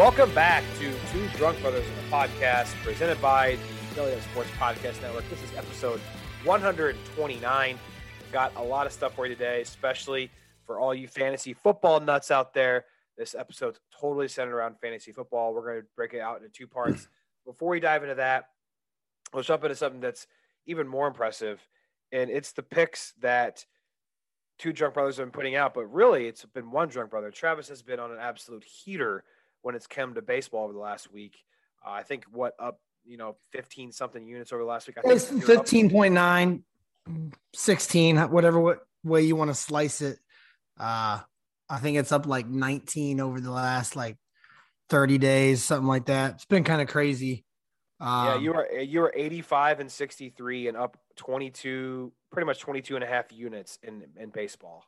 Welcome back to Two Drunk Brothers in the podcast, presented by the Philly Sports Podcast Network. This is episode 129. Got a lot of stuff for you today, especially for all you fantasy football nuts out there. This episode's totally centered around fantasy football. We're going to break it out into two parts. Before we dive into that, let's jump into something that's even more impressive, and it's the picks that two drunk brothers have been putting out. But really, it's been one drunk brother. Travis has been on an absolute heater when it's come to baseball over the last week. Uh, I think what up, you know, 15 something units over the last week. I think It's 15.9, 16, whatever what way you want to slice it. Uh, I think it's up like 19 over the last like 30 days, something like that. It's been kind of crazy. Um, yeah, you were you were 85 and 63 and up 22, pretty much 22 and a half units in in baseball.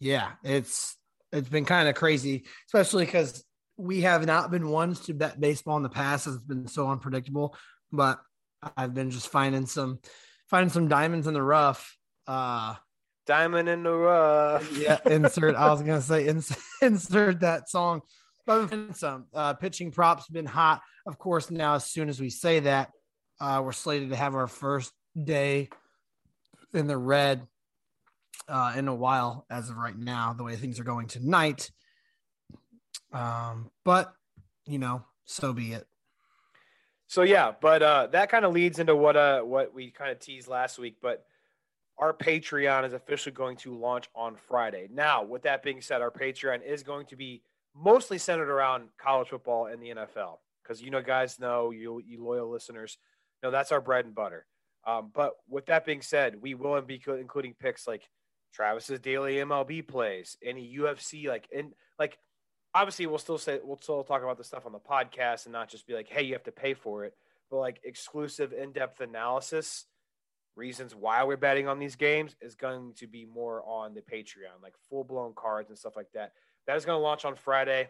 Yeah, it's it's been kind of crazy, especially because we have not been ones to bet baseball in the past. It's been so unpredictable, but I've been just finding some finding some diamonds in the rough. Uh Diamond in the rough. yeah, insert. I was gonna say insert, insert that song. But some uh, pitching props been hot. Of course, now as soon as we say that, uh, we're slated to have our first day in the red uh, in a while. As of right now, the way things are going tonight. Um, but you know, so be it. So yeah, but uh, that kind of leads into what uh what we kind of teased last week. But our Patreon is officially going to launch on Friday. Now, with that being said, our Patreon is going to be mostly centered around college football and the NFL because you know, guys know you you loyal listeners know that's our bread and butter. Um, but with that being said, we will be including picks like Travis's daily MLB plays, any UFC, like and like obviously we'll still say we'll still talk about the stuff on the podcast and not just be like, hey, you have to pay for it, but like exclusive in-depth analysis, reasons why we're betting on these games is going to be more on the Patreon, like full-blown cards and stuff like that. That is going to launch on Friday.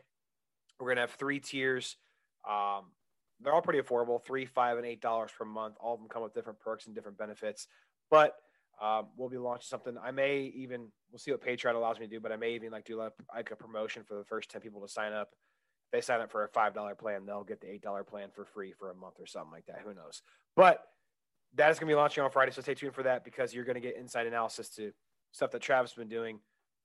We're going to have three tiers. Um, they're all pretty affordable, three, five, and eight dollars per month. All of them come with different perks and different benefits. But um, we'll be launching something. I may even we'll see what Patreon allows me to do, but I may even like do like a promotion for the first ten people to sign up. If they sign up for a five dollar plan, they'll get the eight dollar plan for free for a month or something like that. Who knows? But that is going to be launching on Friday, so stay tuned for that because you're going to get inside analysis to stuff that Travis has been doing.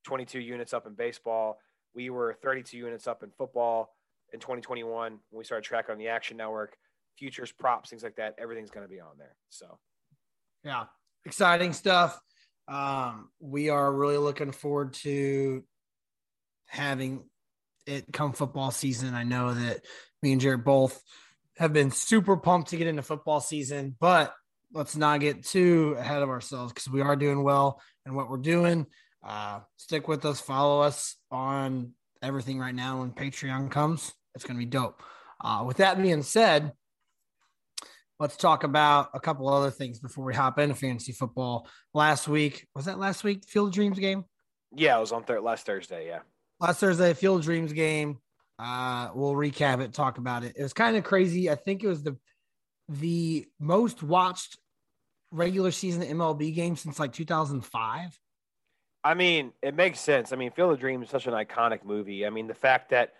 22 units up in baseball. We were 32 units up in football in 2021 when we started tracking on the Action Network. Futures, props, things like that. Everything's going to be on there. So, yeah, exciting stuff. Um, we are really looking forward to having it come football season. I know that me and Jared both have been super pumped to get into football season, but let's not get too ahead of ourselves because we are doing well and what we're doing. Uh, stick with us, follow us on everything right now. When Patreon comes, it's going to be dope. Uh, with that being said, let's talk about a couple other things before we hop into fantasy football. Last week, was that last week? Field Dreams game? Yeah, it was on thir- last Thursday. Yeah. Last Thursday, Field Dreams game. Uh, we'll recap it, talk about it. It was kind of crazy. I think it was the the most watched regular season MLB game since like 2005. I mean, it makes sense. I mean, Field of Dreams is such an iconic movie. I mean, the fact that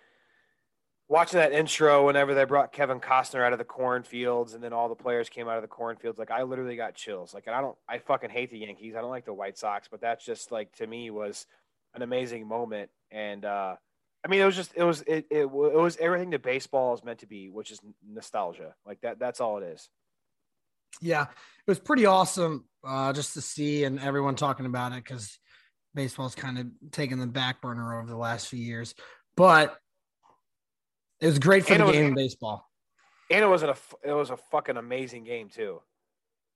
watching that intro whenever they brought Kevin Costner out of the cornfields and then all the players came out of the cornfields, like I literally got chills. Like, and I don't, I fucking hate the Yankees. I don't like the White Sox, but that's just like to me was an amazing moment. And uh, I mean, it was just, it was, it, it, it was everything that baseball is meant to be, which is nostalgia. Like that, that's all it is. Yeah, it was pretty awesome uh, just to see and everyone talking about it because baseball's kind of taken the back burner over the last few years. But it was great for and the was, game of baseball. And it was a it was a fucking amazing game too.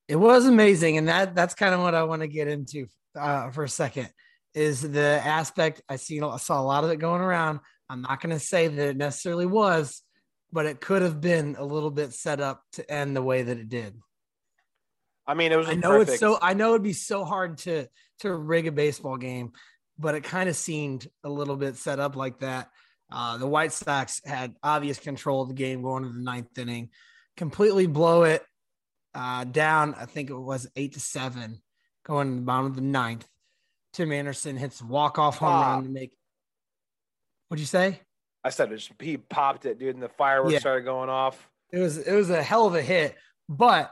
It was amazing, and that that's kind of what I want to get into uh, for a second. Is the aspect I seen I saw a lot of it going around. I'm not going to say that it necessarily was, but it could have been a little bit set up to end the way that it did. I mean, it was. I know perfect. it's so. I know it'd be so hard to to rig a baseball game, but it kind of seemed a little bit set up like that. Uh, the White Sox had obvious control of the game going to the ninth inning, completely blow it uh, down. I think it was eight to seven going to the bottom of the ninth. Tim Anderson hits walk off home run to make. What'd you say? I said it, he popped it, dude, and the fireworks yeah. started going off. It was it was a hell of a hit, but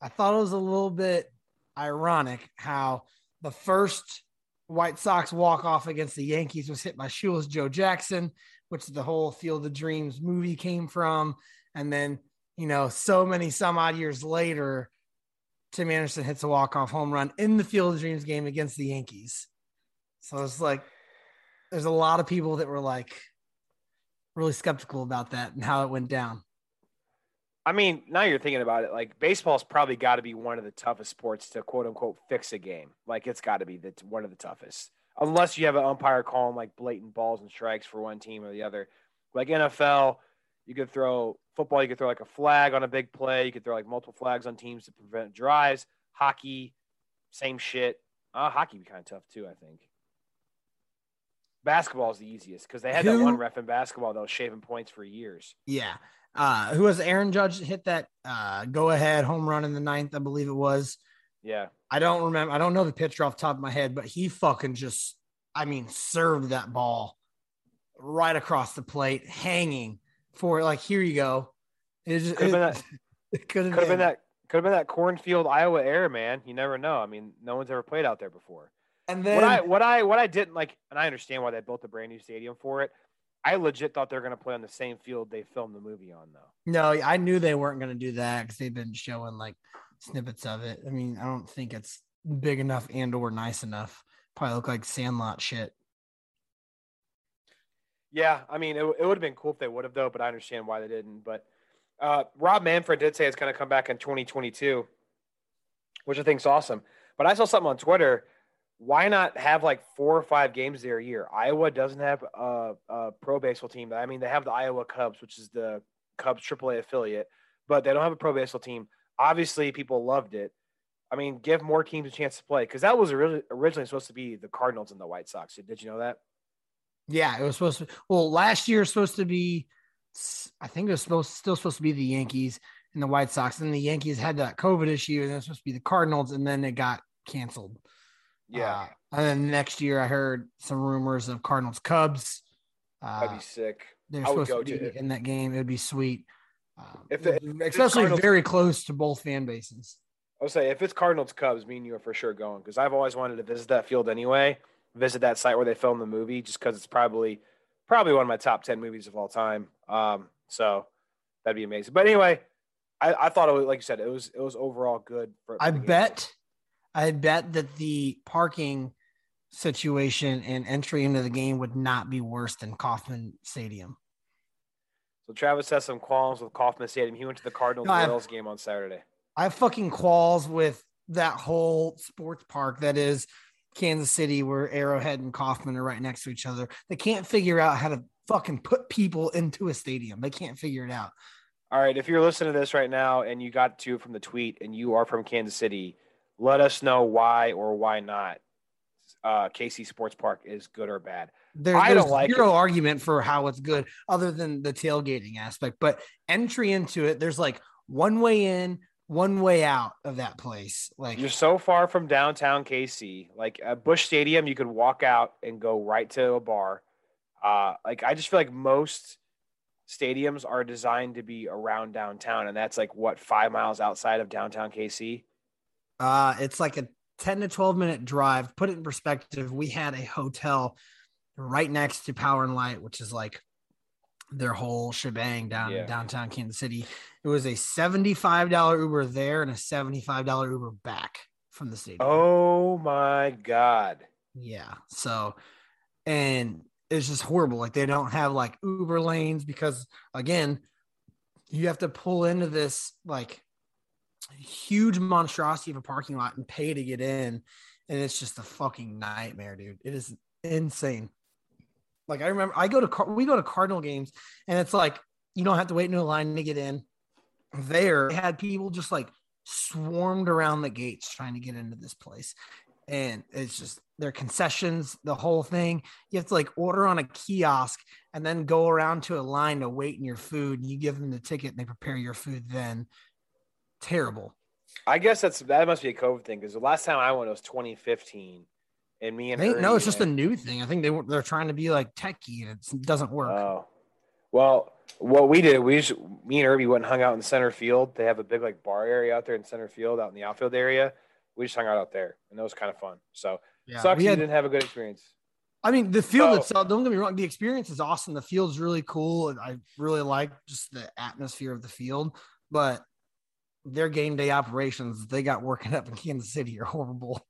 I thought it was a little bit ironic how the first White Sox walk off against the Yankees was hit by Shoeless Joe Jackson, which the whole Field of Dreams movie came from. And then, you know, so many some odd years later, Tim Anderson hits a walk off home run in the Field of Dreams game against the Yankees. So it's like, there's a lot of people that were like really skeptical about that and how it went down. I mean, now you're thinking about it, like baseball's probably got to be one of the toughest sports to quote unquote fix a game. Like it's got to be the, one of the toughest, unless you have an umpire calling like blatant balls and strikes for one team or the other. Like NFL, you could throw football, you could throw like a flag on a big play. You could throw like multiple flags on teams to prevent drives. Hockey, same shit. Uh, hockey be kind of tough too, I think. Basketball is the easiest because they had Who? that one ref in basketball that was shaving points for years. Yeah uh, who was Aaron Judge hit that uh, go ahead home run in the ninth, I believe it was. Yeah. I don't remember. I don't know the pitcher off the top of my head, but he fucking just, I mean, served that ball right across the plate, hanging for like, here you go. It, just, could have been that. could have been. been that. Could have been that cornfield Iowa air, man. You never know. I mean, no one's ever played out there before. And then what I what I what I didn't like, and I understand why they built a brand new stadium for it. I legit thought they were going to play on the same field they filmed the movie on, though. No, I knew they weren't going to do that because they've been showing like snippets of it. I mean, I don't think it's big enough and or nice enough. Probably look like Sandlot shit. Yeah, I mean, it, it would have been cool if they would have though, but I understand why they didn't. But uh, Rob Manfred did say it's going to come back in 2022, which I think is awesome. But I saw something on Twitter why not have like four or five games there a year? Iowa doesn't have a, a, pro baseball team. I mean, they have the Iowa Cubs, which is the Cubs AAA affiliate, but they don't have a pro baseball team. Obviously, people loved it. I mean, give more teams a chance to play because that was originally supposed to be the Cardinals and the White Sox. Did you know that? Yeah, it was supposed to. Well, last year was supposed to be. I think it was supposed still supposed to be the Yankees and the White Sox. And the Yankees had that COVID issue, and it was supposed to be the Cardinals, and then it got canceled. Yeah. Uh, and then next year, I heard some rumors of Cardinals Cubs. Uh, That'd be sick. They're I supposed to be to in that game. It'd be sweet. Um, if especially if very close to both fan bases. I'll say if it's Cardinals Cubs, me and you are for sure going because I've always wanted to visit that field anyway. Visit that site where they filmed the movie, just because it's probably probably one of my top ten movies of all time. Um, so that'd be amazing. But anyway, I, I thought it was like you said, it was it was overall good. For, I bet I bet that the parking situation and entry into the game would not be worse than Kauffman Stadium. So Travis has some qualms with Kauffman Stadium. He went to the Cardinals no, Royals game on Saturday. I have fucking qualms with that whole sports park that is Kansas City, where Arrowhead and Kauffman are right next to each other. They can't figure out how to fucking put people into a stadium. They can't figure it out. All right, if you're listening to this right now and you got to from the tweet and you are from Kansas City, let us know why or why not uh, KC Sports Park is good or bad. There, I don't like zero it. argument for how it's good, other than the tailgating aspect. But entry into it, there's like one way in, one way out of that place. Like You're so far from downtown KC. Like at Busch Stadium, you could walk out and go right to a bar. Uh, like I just feel like most stadiums are designed to be around downtown, and that's like what five miles outside of downtown KC. Uh it's like a 10 to 12 minute drive. Put it in perspective, we had a hotel right next to Power and Light, which is like their whole shebang down Yeah. downtown Kansas City. It was a $75 Uber there and a $75 Uber back from the stadium. Oh my god! Yeah. So, and it's just horrible. Like they don't have like Uber lanes because again, you have to pull into this like huge monstrosity of a parking lot and pay to get in. And it's just a fucking nightmare, dude. It is insane. Like I remember I go to, we go to Cardinal games and it's like, you don't have to wait in a line to get in. There, had people just like swarmed around the gates trying to get into this place and it's just their concessions, the whole thing. You have to like order on a kiosk and then go around to a line to wait in your food. You give them the ticket and they prepare your food then. Terrible. I guess that's that must be a COVID thing because the last time I went was 2015, and me I and think, no, it's just a new thing. I think they they're trying to be like techie and it doesn't work. Oh, well, what we did, we just, me and Irby went and hung out in center field. They have a big like bar area out there in center field, out in the outfield area. We just hung out out there, and that was kind of fun. So yeah, sucks we you didn't have a good experience. I mean, the field So- itself, don't get me wrong, the experience is awesome. The field's really cool. And I really like just the atmosphere of the field, but their game day operations they got working up in Kansas City are horrible.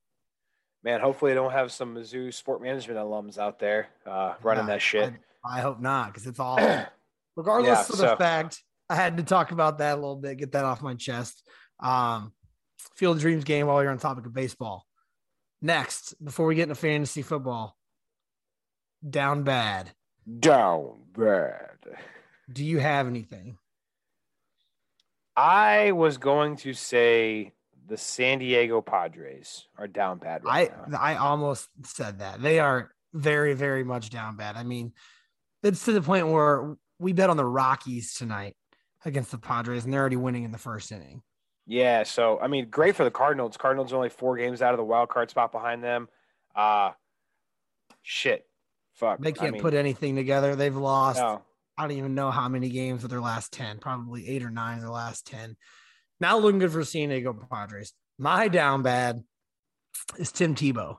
Man, hopefully they don't have some Mizzou sport management alums out there uh, running that shit. I, I hope not, because it's awful. Regardless Yeah, of the so- fact, I had to talk about that a little bit, get that off my chest. Um, Field of Dreams game while you're on topic of baseball. Next, before we get into fantasy football, down bad. Down bad. Do you have anything? I was going to say the San Diego Padres are down bad I now. I almost said that they are very very much down bad. I mean, it's to the point where we bet on the Rockies tonight against the Padres, and they're already winning in the first inning. Yeah, so I mean, great for the Cardinals. Cardinals are only four games out of the wild card spot behind them. Uh shit. Fuck. They can't mean, put anything together. They've lost. no. I don't even know how many games of their last 10, probably eight or nine of their last 10. Not looking good for San Diego Padres. My down bad is Tim Tebow.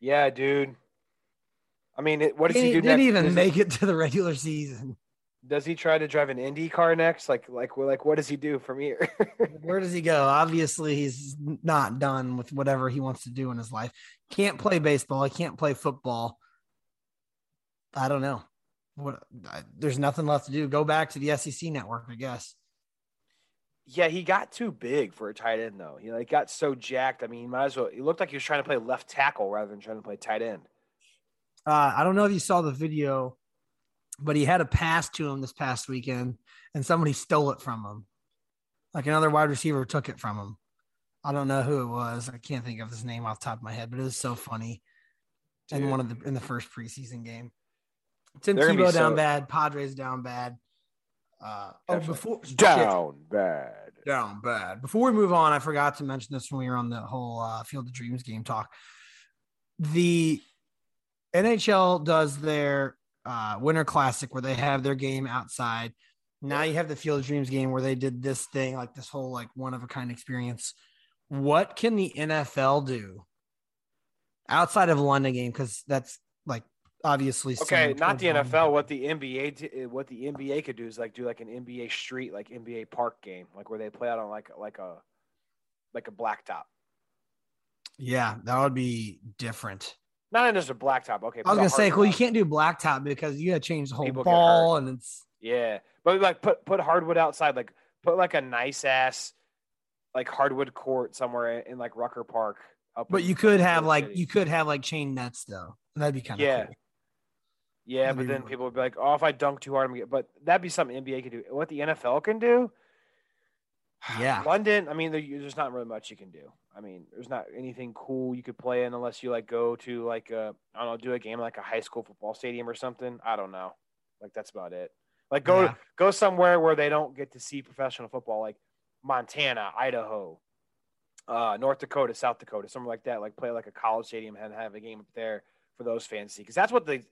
Yeah, dude. I mean, it, what does He do? he do didn't next? even Does- make it to the regular season. Does he try to drive an Indy car next? Like, like, like, what does he do from here? Where does he go? Obviously, he's not done with whatever he wants to do in his life. Can't play baseball. He can't play football. I don't know. What? I, there's nothing left to do. Go back to the SEC network, I guess. yeah, he got too big for a tight end, though. He like got so jacked. I mean, he might as well. He looked like he was trying to play left tackle rather than trying to play tight end. Uh, I don't know if you saw the video, but he had a pass to him this past weekend, and somebody stole it from him. Like another wide receiver took it from him. I don't know who it was. I can't think of his name off the top of my head, but it was so funny. In Dude. one of the in the first preseason game, Tim They're Tebow down so- bad, Padres down bad. Uh, oh, before shit, Down bad. down bad. Before we move on, I forgot to mention this when we were on the whole uh, Field of Dreams game talk. The NHL does their uh, Winter Classic where they have their game outside. Now you have the Field of Dreams game where they did this thing, like this whole like one of a kind experience. What can the NFL do outside of a London game? Because that's like obviously Okay, not the NFL. What the NBA, t- uh, what the NBA could do is like do like an NBA street, like NBA park game, like where they play out on like like a like a blacktop. Yeah, that would be different. Not in just a blacktop. Okay, I was gonna say, well, you can't do blacktop because you got to change the whole People ball, and it's Yeah, but like put put hardwood outside, like put like a nice ass like hardwood court somewhere in, in like Rucker Park. Up but you could have like city. you could have like chain nets though. That'd be kind of Yeah. cool. Yeah, That'd but then people would be like, "Oh, if I dunk too hard, I'm gonna get." But that'd be something NBA could do. What the NFL can do, Yeah. London. I mean, there's not really much you can do. I mean, there's not anything cool you could play in unless you like go to like a I don't know, do a game like a high school football stadium or something. I don't know. Like that's about it. Like go Yeah. go somewhere where they don't get to see professional football. Like Montana, Idaho, uh, North Dakota, South Dakota, somewhere like that. Like play like a college stadium and have a game up there for those fans to see. because that's what the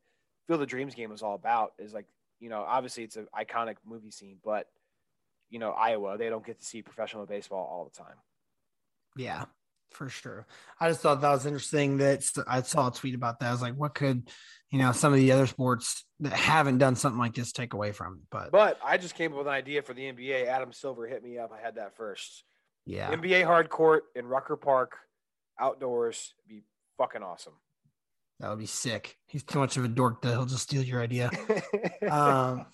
Field of Dreams game is all about. Is like you know obviously it's an iconic movie scene, but you know Iowa they don't get to see professional baseball all the time. Yeah, for sure. I just thought that was interesting that I saw a tweet about that. I was like, what could, you know, some of the other sports that haven't done something like this take away from it? But but I just came up with an idea for the NBA. Adam Silver hit me up. I had that first. Yeah. NBA hard court in Rucker Park, outdoors, be fucking awesome. That would be sick. He's too much of a dork that he'll just steal your idea. um,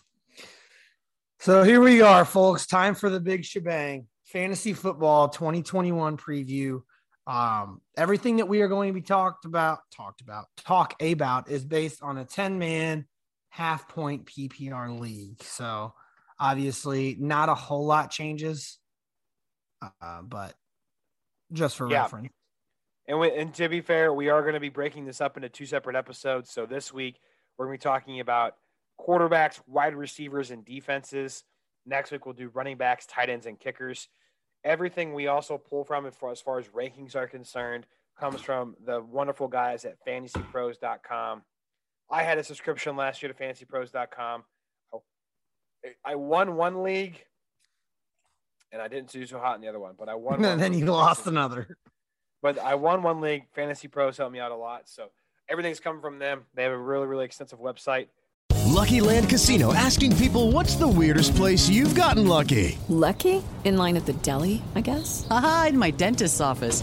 so here we are, folks. Time for the big shebang. Fantasy football 2021 preview. Um, everything that we are going to be talked about, talked about, talk about is based on a 10 man half point PPR league. So obviously, not a whole lot changes, uh, but just for yeah. reference. And, we, and to be fair, we are going to be breaking this up into two separate episodes. So this week, we're going to be talking about quarterbacks, wide receivers, and defenses. Next week, we'll do running backs, tight ends, and kickers everything we also pull from as far as rankings are concerned comes from the wonderful guys at fantasypros.com. I had a subscription last year to fantasypros.com. Oh, I won one league and I didn't do so hot in the other one, but I won. and then you lost another. But I won one league. Fantasy Pros helped me out a lot. So everything's coming from them. They have a really, really extensive website. Lucky Land Casino asking people what's the weirdest place you've gotten lucky? Lucky? In line at the deli, I guess? Aha, in my dentist's office.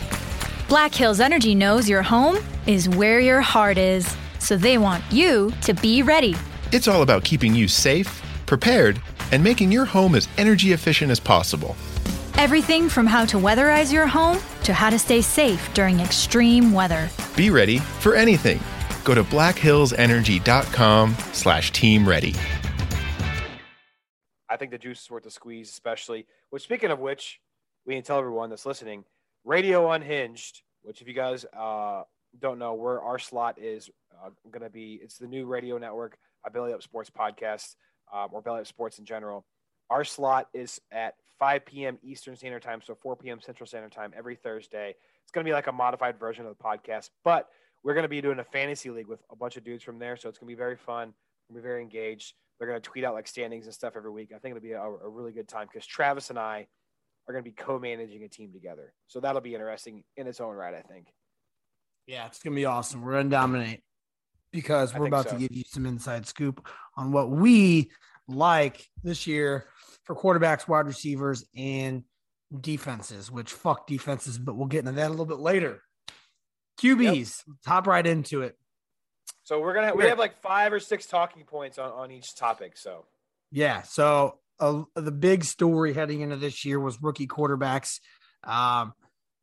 Black Hills Energy knows your home is where your heart is, so they want you to be ready. It's all about keeping you safe, prepared, and making your home as energy efficient as possible. Everything from how to weatherize your home to how to stay safe during extreme weather. Be ready for anything. Go to blackhillsenergy.com slash team ready. I think the juice is worth the squeeze, especially. Which, speaking of which, we can tell everyone that's listening – Radio Unhinged, which if you guys uh, don't know where our slot is uh, going to be, it's the new radio network, a Belly Up Sports podcast, um, or Belly Up Sports in general. Our slot is at 5 p.m. Eastern Standard Time, so 4 p.m. Central Standard Time every Thursday. It's going to be like a modified version of the podcast, but we're going to be doing a fantasy league with a bunch of dudes from there, so it's going to be very fun. We'll be very engaged. They're going to tweet out like standings and stuff every week. I think it'll be a, a really good time because Travis and I – are going to be co-managing a team together. So that'll be interesting in its own right, I think. Yeah, it's going to be awesome. We're going to dominate because we're about so. to give you some inside scoop on what we like this year for quarterbacks, wide receivers, and defenses, which fuck defenses, but we'll get into that a little bit later. QBs, yep. hop right into it. So we're gonna we have like five or six talking points on, on each topic. So yeah. So uh, the big story heading into this year was rookie quarterbacks, um,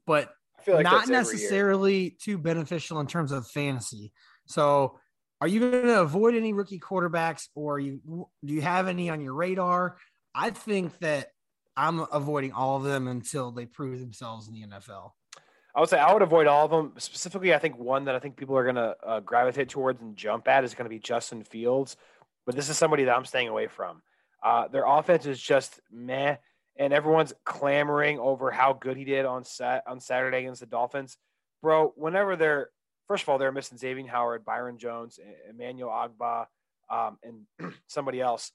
but like not necessarily too beneficial in terms of fantasy. So, are you going to avoid any rookie quarterbacks, or you do you have any on your radar? I think that I'm avoiding all of them until they prove themselves in the NFL. I would say I would avoid all of them. Specifically, I think one that I think people are going to uh, gravitate towards and jump at is going to be Justin Fields. But this is somebody that I'm staying away from. Uh, their offense is just meh, and everyone's clamoring over how good he did on sat on Saturday against the Dolphins. Bro, whenever they're first of all they're missing Xavier Howard, Byron Jones, Emmanuel Ogbah, um, and somebody else.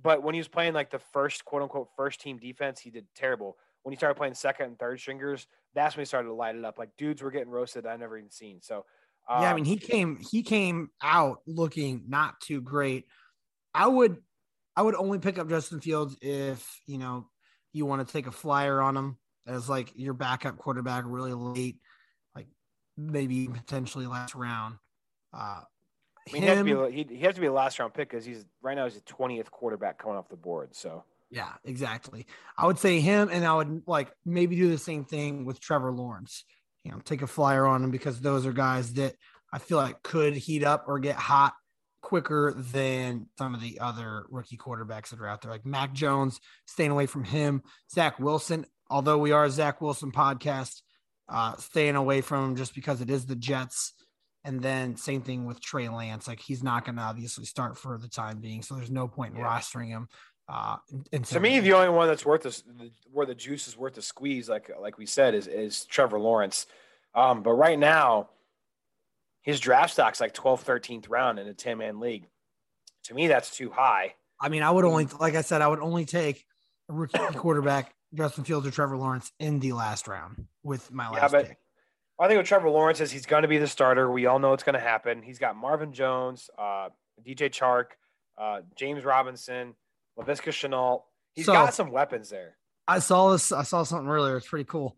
But when he was playing like the first quote unquote first team defense, he did terrible. When he started playing second and third stringers, that's when he started to light it up. Like dudes were getting roasted I never even seen. So um, yeah, I mean he um, came he came out looking not too great. I would I would only pick up Justin Fields if you know you want to take a flyer on him as like your backup quarterback really late, like maybe potentially last round. Uh, I mean, him, he, has to be a, he, he has to be a last round pick because he's right now he's the twentieth quarterback coming off the board. So Yeah, exactly. I would say him, and I would like maybe do the same thing with Trevor Lawrence. You know, take a flyer on him because those are guys that I feel like could heat up or get hot quicker than some of the other rookie quarterbacks that are out there, like Mac Jones, staying away from him. Zach Wilson, although we are a Zach Wilson podcast, uh, staying away from him just because it is the Jets. And then same thing with Trey Lance. Like he's not going to obviously start for the time being, so there's no point in yeah. rostering him. Uh, and to me, the only one that's worth this, where the juice is worth the squeeze, like like we said, is is Trevor Lawrence. Um, but right now, his draft stock's like 12th, 13th round in a 10 man league. To me, that's too high. I mean, I would only, like I said, I would only take a rookie quarterback, Justin Fields or Trevor Lawrence in the last round with my last yeah, but pick. I think with Trevor Lawrence is he's going to be the starter. We all know it's going to happen. He's got Marvin Jones, uh, DJ Chark, uh, James Robinson, Laviska Shenault. He's so, got some weapons there. I saw this. I saw something earlier. It's pretty cool.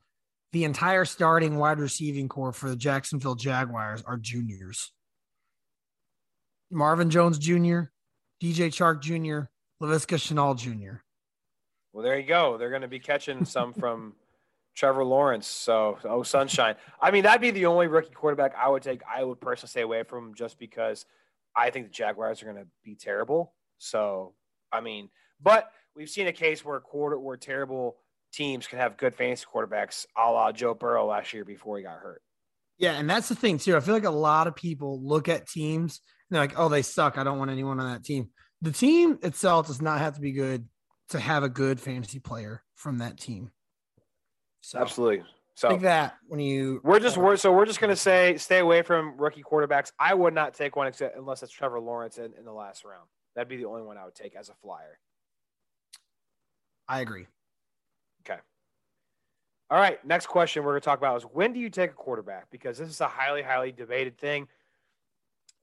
The entire starting wide receiving corps for the Jacksonville Jaguars are juniors. Marvin Jones Jr., DJ Chark Jr., Laviska Shenault Jr. Well, there you go. They're going to be catching some from Trevor Lawrence. So, oh, sunshine. I mean, that'd be the only rookie quarterback I would take. I would personally stay away from just because I think the Jaguars are going to be terrible. So, I mean, but we've seen a case where a quarter where terrible teams can have good fantasy quarterbacks, a la Joe Burrow last year before he got hurt. Yeah, and that's the thing too. I feel like a lot of people look at teams and they're like, "Oh, they suck. I don't want anyone on that team." The team itself does not have to be good to have a good fantasy player from that team. So, Absolutely. So think that when you we're just we're so we're just gonna say stay away from rookie quarterbacks. I would not take one except unless it's Trevor Lawrence in, in the last round. That'd be the only one I would take as a flyer. I agree. All right. Next question we're going to talk about is when do you take a quarterback? Because this is a highly, highly debated thing.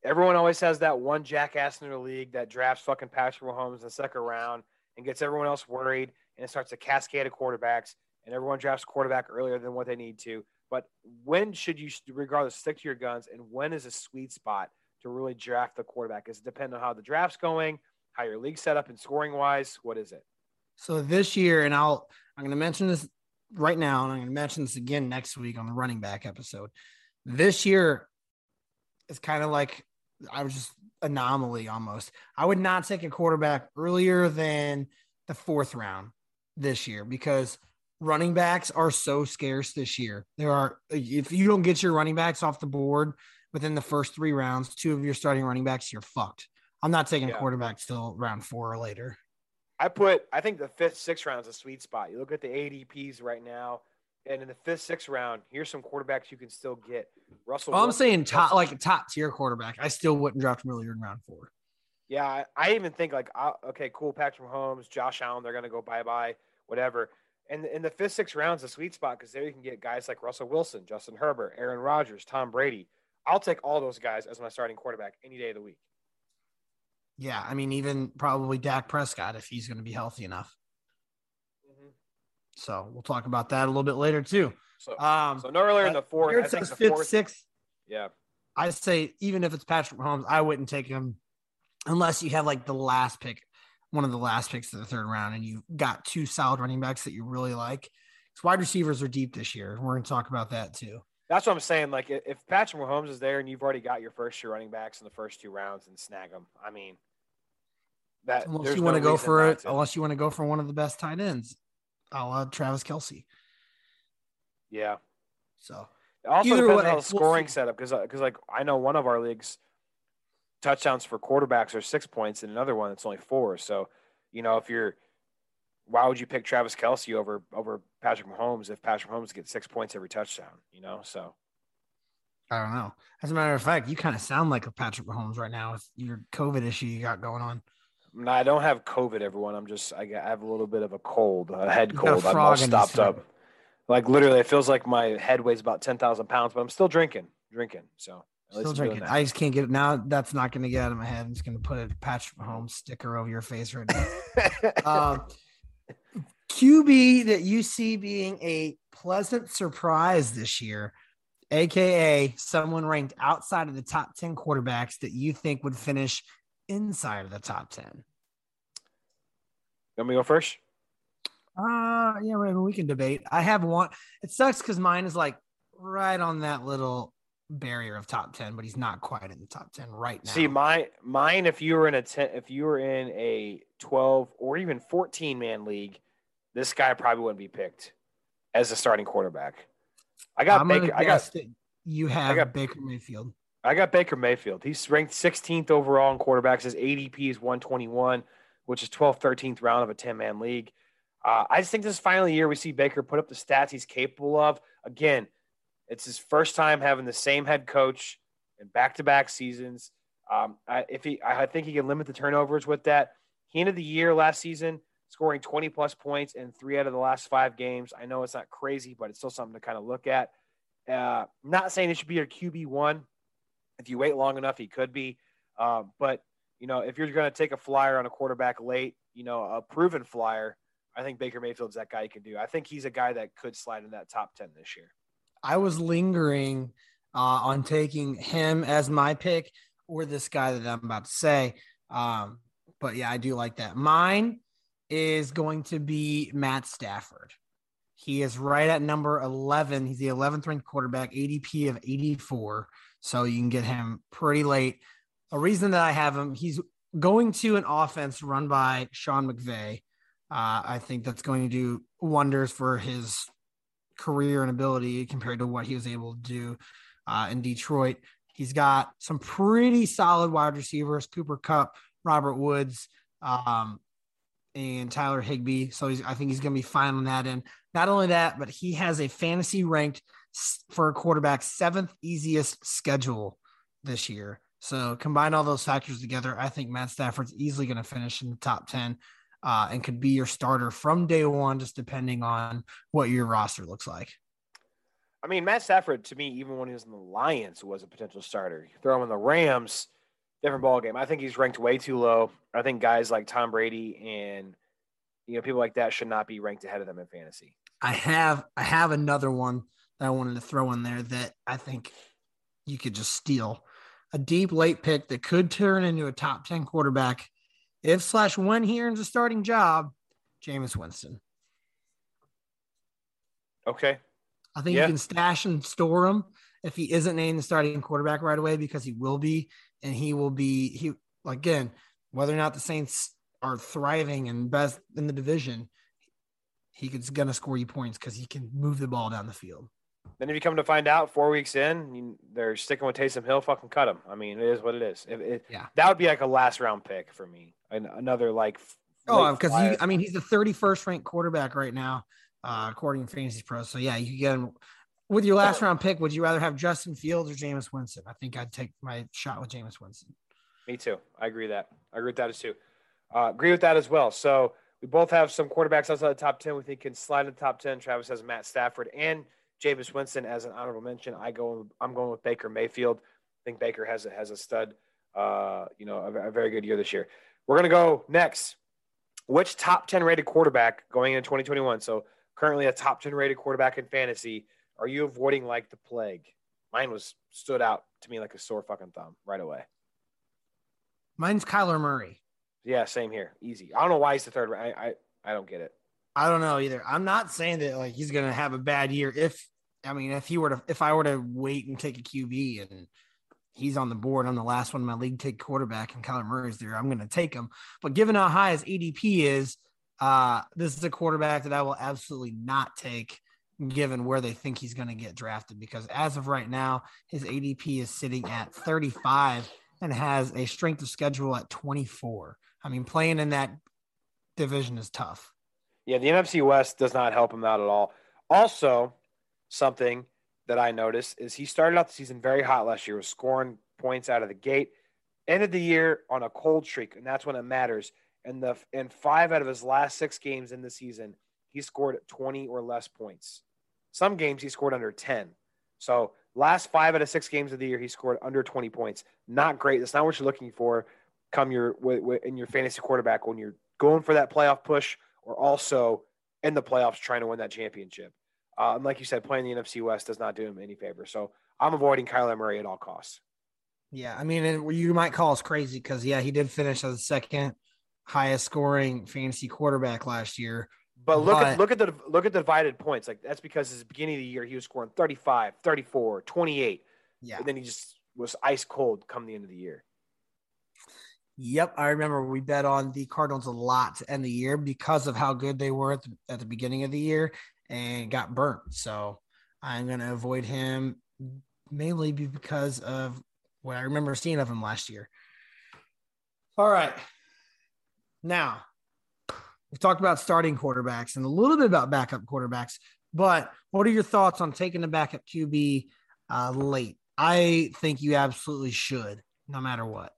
Everyone always has that one jackass in their league that drafts fucking Patrick Mahomes in the second round and gets everyone else worried, and it starts a cascade of quarterbacks, and everyone drafts quarterback earlier than what they need to. But when should you, regardless, stick to your guns, and when is a sweet spot to really draft the quarterback? Is it depend on how the draft's going, how your league set up and scoring wise? What is it? So this year, and I'll I'm going to mention this right now, and I'm going to mention this again next week on the running back episode. This year is kind of like I was just anomaly almost. I would not take a quarterback earlier than the fourth round this year because running backs are so scarce this year. There are if you don't get your running backs off the board within the first three rounds, two of your starting running backs, you're fucked. I'm not taking yeah. a quarterback till round four or later. I put I think the fifth, sixth round is a sweet spot. You look at the ADPs right now, and in the fifth, sixth round, here's some quarterbacks you can still get. Russell. Well, I'm saying top like top tier quarterback. I still wouldn't draft him earlier in round four. Yeah, I, I even think like uh, okay, cool, Patrick Mahomes, Josh Allen, they're gonna go bye bye, whatever. And in the fifth, sixth rounds, a sweet spot because there you can get guys like Russell Wilson, Justin Herbert, Aaron Rodgers, Tom Brady. I'll take all those guys as my starting quarterback any day of the week. Yeah, I mean, even probably Dak Prescott if he's going to be healthy enough. Mm-hmm. So we'll talk about that a little bit later too. So, um, so no earlier in the fourth. Says fifth, fourth, sixth. Yeah, I say even if it's Patrick Mahomes, I wouldn't take him unless you have like the last pick, one of the last picks of the third round, and you've got two solid running backs that you really like. Because wide receivers are deep this year. We're going to talk about that too. That's what I'm saying. Like if Patrick Mahomes is there and you've already got your first two running backs in the first two rounds and snag them, I mean, that unless you want to go for it, unless you want to go for one of the best tight ends, a la Travis Kelce. Yeah. So it also Either depends way, on the scoring we'll setup because because uh, like I know one of our leagues touchdowns for quarterbacks are six points and another one it's only four. So you know if you're why would you pick Travis Kelce over over Patrick Mahomes if Patrick Mahomes gets six points every touchdown? You know, so I don't know. As a matter of fact, you kind of sound like a Patrick Mahomes right now with your COVID issue you got going on. No, I don't have COVID, everyone. I'm just I have a little bit of a cold, a head cold. I'm all stopped up. Like literally, it feels like my head weighs about ten thousand pounds, but I'm still drinking, drinking. So still drinking. I just can't get it now. That's not going to get out of my head. I'm just going to put a Patrick Mahomes sticker over your face right now. um, QB that you see being a pleasant surprise this year, aka someone ranked outside of the top 10 quarterbacks that you think would finish inside of the top 10. Let me go first? Uh yeah, maybe we can debate. I have one. It sucks because mine is like right on that little barrier of top ten, but he's not quite in the top ten right now. See, my mine, if you were in a ten, if you were in a twelve or even fourteen man league, this guy probably wouldn't be picked as a starting quarterback. I got I'm Baker. I got you have got- Baker Mayfield. I got Baker Mayfield. He's ranked 16th overall in quarterbacks. His ADP is 121, which is 12th, 13th round of a 10 man league. Uh, I just think this is finally the year we see Baker put up the stats he's capable of. Again, it's his first time having the same head coach in back to back seasons. Um, I, if he, I think he can limit the turnovers with that. He ended the year last season scoring 20 plus points in three out of the last five games. I know it's not crazy, but it's still something to kind of look at. Uh, not saying it should be your QB one. If you wait long enough, he could be. Uh, but you know, if you're going to take a flyer on a quarterback late, you know, a proven flyer, I think Baker Mayfield's that guy you can do. I think he's a guy that could slide in that top ten this year. I was lingering uh, on taking him as my pick or this guy that I'm about to say. Um, but yeah, I do like that. Mine is going to be Matt Stafford. He is right at number 11. He's the 11th ranked quarterback, ADP of 84. So you can get him pretty late. A reason that I have him, he's going to an offense run by Sean McVay. Uh, I think that's going to do wonders for his career and ability compared to what he was able to do uh, in Detroit. He's got some pretty solid wide receivers: Cooper Kupp, Robert Woods, um, and Tyler Higbee. So he's, I think he's going to be fine on that end. Not only that, but he has a fantasy ranked for a quarterback seventh easiest schedule this year. So combine all those factors together, I think Matt Stafford's easily going to finish in the top ten. Uh, and could be your starter from day one, just depending on what your roster looks like. I mean, Matt Stafford to me, even when he was in the Lions, was a potential starter. You throw him in the Rams, different ball game. I think he's ranked way too low. I think guys like Tom Brady and you know people like that should not be ranked ahead of them in fantasy. I have I have another one that I wanted to throw in there that I think you could just steal. A deep late pick that could turn into a top 10 quarterback if slash when he earns a starting job, Jameis Winston. Okay. I think Yeah. you can stash and store him if he isn't named the starting quarterback right away because he will be, and he will be he again, whether or not the Saints are thriving and best in the division, he is gonna score you points because he can move the ball down the field. Then if you come to find out four weeks in, you, they're sticking with Taysom Hill, fucking cut him. I mean, it is what it is. If it, Yeah. that would be like a last round pick for me. An, another like. Oh, because. I mean, he's the 31st ranked quarterback right now, uh, according to Fantasy Pros. So yeah, you can get him with your last round pick. Would you rather have Justin Fields or Jameis Winston? I think I'd take my shot with Jameis Winston. Me too. I agree with that. I agree with that as too. Uh, agree with that as well. So we both have some quarterbacks outside the top ten. We think can slide in the top ten. Travis has Matt Stafford and Jameis Winston as an honorable mention. I go. I'm going with Baker Mayfield. I think Baker has a, has a stud. Uh, you know, a, a very good year this year. We're gonna go next. Which top ten rated quarterback going into 2021? So currently a top ten rated quarterback in fantasy. Are you avoiding like the plague? Mine was stood out to me like a sore fucking thumb right away. Mine's Kyler Murray. Yeah, same here. Easy. I don't know why he's the third. I I, I don't get it. I don't know either. I'm not saying that like he's gonna have a bad year. If I mean, if he were to, if I were to wait and take a QB and he's on the board, I'm the last one in my league to take quarterback, and Kyler Murray's there, I'm gonna take him. But given how high his ADP is, uh, this is a quarterback that I will absolutely not take, given where they think he's gonna get drafted. Because as of right now, his ADP is sitting at 35 and has a strength of schedule at 24. I mean, playing in that division is tough. Yeah, the NFC West does not help him out at all. Also, something that I noticed is he started out the season very hot last year, was scoring points out of the gate. Ended the year on a cold streak, and that's when it matters. And the in five out of his last six games in the season, he scored 20 or less points. Some games he scored under 10. So last five out of six games of the year, he scored under 20 points. Not great. That's not what you're looking for. Come your in your fantasy quarterback when you're going for that playoff push, or also in the playoffs trying to win that championship. Uh, and like you said, playing the NFC West does not do him any favor. So I'm avoiding Kyler Murray at all costs. Yeah, I mean, and you might call us crazy because yeah, he did finish as the second highest scoring fantasy quarterback last year. But look But- at look at the look at the divided points. Like that's because at the beginning of the year he was scoring 35, 34, 28. Yeah. And then he just was ice cold come the end of the year. Yep, I remember we bet on the Cardinals a lot to end the year because of how good they were at the, at the beginning of the year and got burnt. So I'm going to avoid him mainly because of what I remember seeing of him last year. All right. Now, we've talked about starting quarterbacks and a little bit about backup quarterbacks, but what are your thoughts on taking the backup QB uh, late? I think you absolutely should, no matter what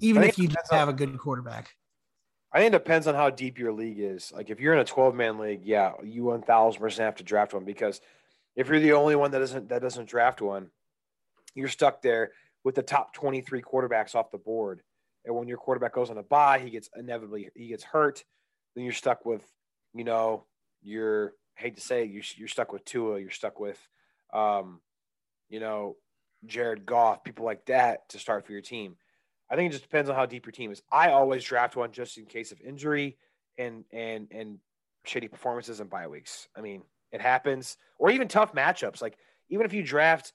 even if you just on- have a good quarterback. I think it depends on how deep your league is. Like if you're in a 12 man league, yeah, you 1000 percent have to draft one because if you're the only one that doesn't that doesn't draft one, you're stuck there with the top 23 quarterbacks off the board. And when your quarterback goes on a bye, he gets inevitably he gets hurt. Then you're stuck with, you know, you're hate to say it, you're, you're stuck with Tua, you're stuck with, um, you know, Jared Goff, people like that to start for your team. I think it just depends on how deep your team is. I always draft one just in case of injury and and and shitty performances and bye weeks. I mean, it happens, or even tough matchups. Like even if you draft,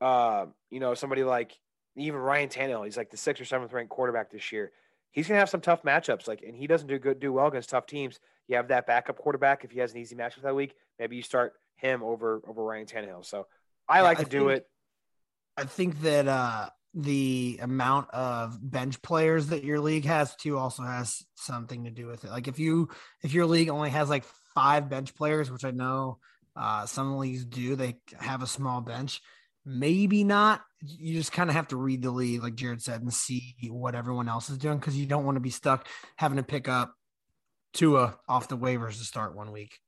uh, you know, somebody like even Ryan Tannehill, he's like the sixth or seventh ranked quarterback this year. He's gonna have some tough matchups. Like, and he doesn't do good, do well against tough teams. You have that backup quarterback. If he has an easy matchup that week, maybe you start him over over Ryan Tannehill. So I Yeah, like I to do think- it. I think that uh, the amount of bench players that your league has too also has something to do with it. Like if you if your league only has like five bench players, which I know uh, some leagues do, they have a small bench. Maybe not. You just kind of have to read the lead, like Jared said, and see what everyone else is doing because you don't want to be stuck having to pick up Tua off the waivers to start one week.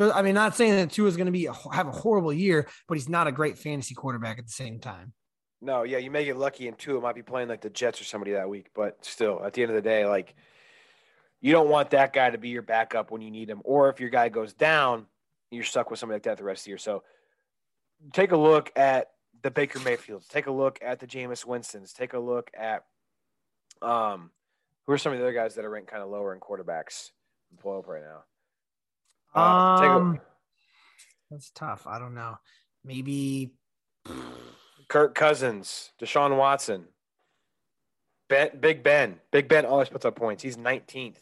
I mean, not saying that Tua is going to be have a horrible year, but he's not a great fantasy quarterback at the same time. No, yeah, you may get lucky and Tua might be playing like the Jets or somebody that week, but still, at the end of the day, like you don't want that guy to be your backup when you need him, or if your guy goes down, you're stuck with somebody like that the rest of the year. So take a look at the Baker Mayfields, take a look at the Jameis Winstons, take a look at um who are some of the other guys that are ranked kind of lower in quarterbacks. I'm pulling up right now. Uh, take a- Um, that's tough. I don't know. Maybe Kirk Cousins, Deshaun Watson, ben, Big Ben. Big Ben always puts up points. He's 19th.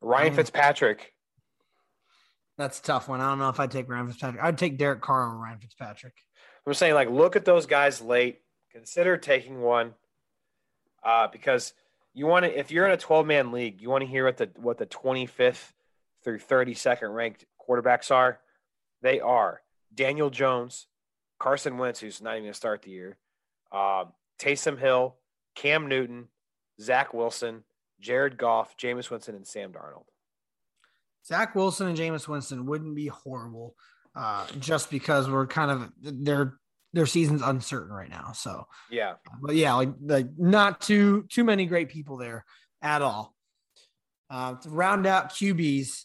Ryan Mm. Fitzpatrick. That's a tough one. I don't know if I'd take Ryan Fitzpatrick. I'd take Derek Carr over Ryan Fitzpatrick. I'm saying, like, look at those guys late. Consider taking one, uh, because you want to. If you're in a 12 man league, you want to hear what the what the 25th through 32nd ranked quarterbacks are. They are Daniel Jones, Carson Wentz, who's not even going to start the year, um, Taysom Hill, Cam Newton, Zach Wilson, Jared Goff, Jameis Winston, and Sam Darnold. Zach Wilson and Jameis Winston wouldn't be horrible, uh, just because we're kind of their their season's uncertain right now. So, Yeah. but yeah, like like not too too many great people there at all. Uh, to round out QBs,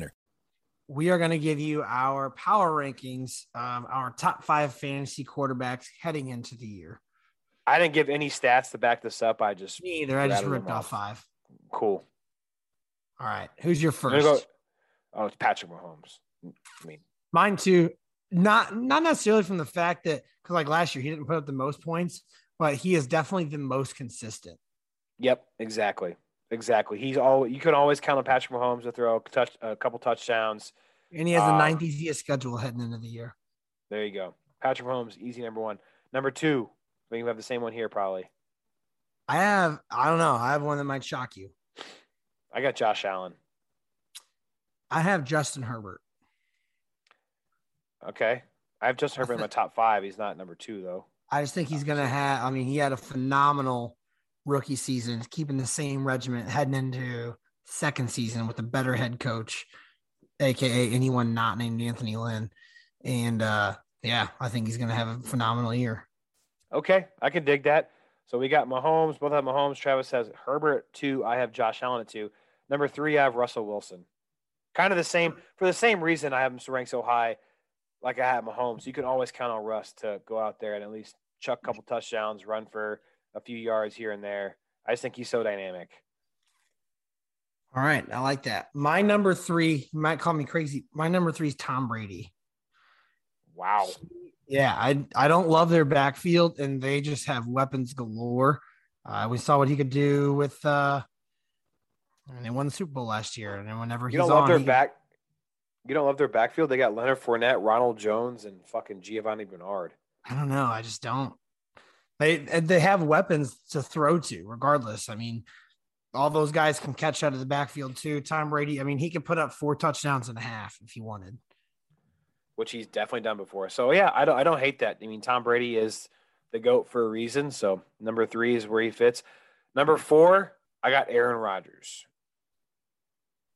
We are going to give you our power rankings, um, our top five fantasy quarterbacks heading into the year. I didn't give any stats to back this up. I just Me either. I just ripped off five. Cool. All right. Who's your first? go- oh, it's Patrick Mahomes. I mean, Mine too. Not not necessarily from the fact that because like last year he didn't put up the most points, but he is definitely the most consistent. Yep, exactly, exactly. He's all you can always count on Patrick Mahomes to throw a touch, a couple touchdowns. And he has the Um, ninth easiest schedule heading into the year. There you go. Patrick Mahomes, easy number one. Number two, I we can have the same one here probably. I have, I don't know, I have one that might shock you. I got Josh Allen. I have Justin Herbert. Okay, I have Justin Herbert in my top five. He's not number two though. I just think he's going to have, I mean, he had a phenomenal rookie season, keeping the same regiment heading into second season with a better head coach, AKA anyone not named Anthony Lynn. And uh, yeah, I think he's going to have a phenomenal year. Okay, I can dig that. So we got Mahomes. Both have Mahomes. Travis has Herbert two. I have Josh Allen at two. Number three, I have Russell Wilson. Kind of the same for the same reason I have him ranked so high, like I have Mahomes. You can always count on Russ to go out there and at least chuck a couple touchdowns, run for a few yards here and there. I just think he's so dynamic. All right. I like that. My number three, you might call me crazy. My number three is Tom Brady. Wow. Yeah, I I don't love their backfield, and they just have weapons galore. Uh, we saw what he could do with, uh, and they won the Super Bowl last year. And then whenever he's You don't love on, their he- back. You don't love their backfield. They got Leonard Fournette, Ronald Jones, and fucking Giovani Bernard. I don't know. I just don't. They and they have weapons to throw to, regardless. I mean, all those guys can catch out of the backfield too. Tom Brady. I mean, he could put up four touchdowns and a half if he wanted. which he's definitely done before. So yeah, I don't I don't hate that. I mean, Tom Brady is the goat for a reason. So number three is where he fits. Number four, I got Aaron Rodgers.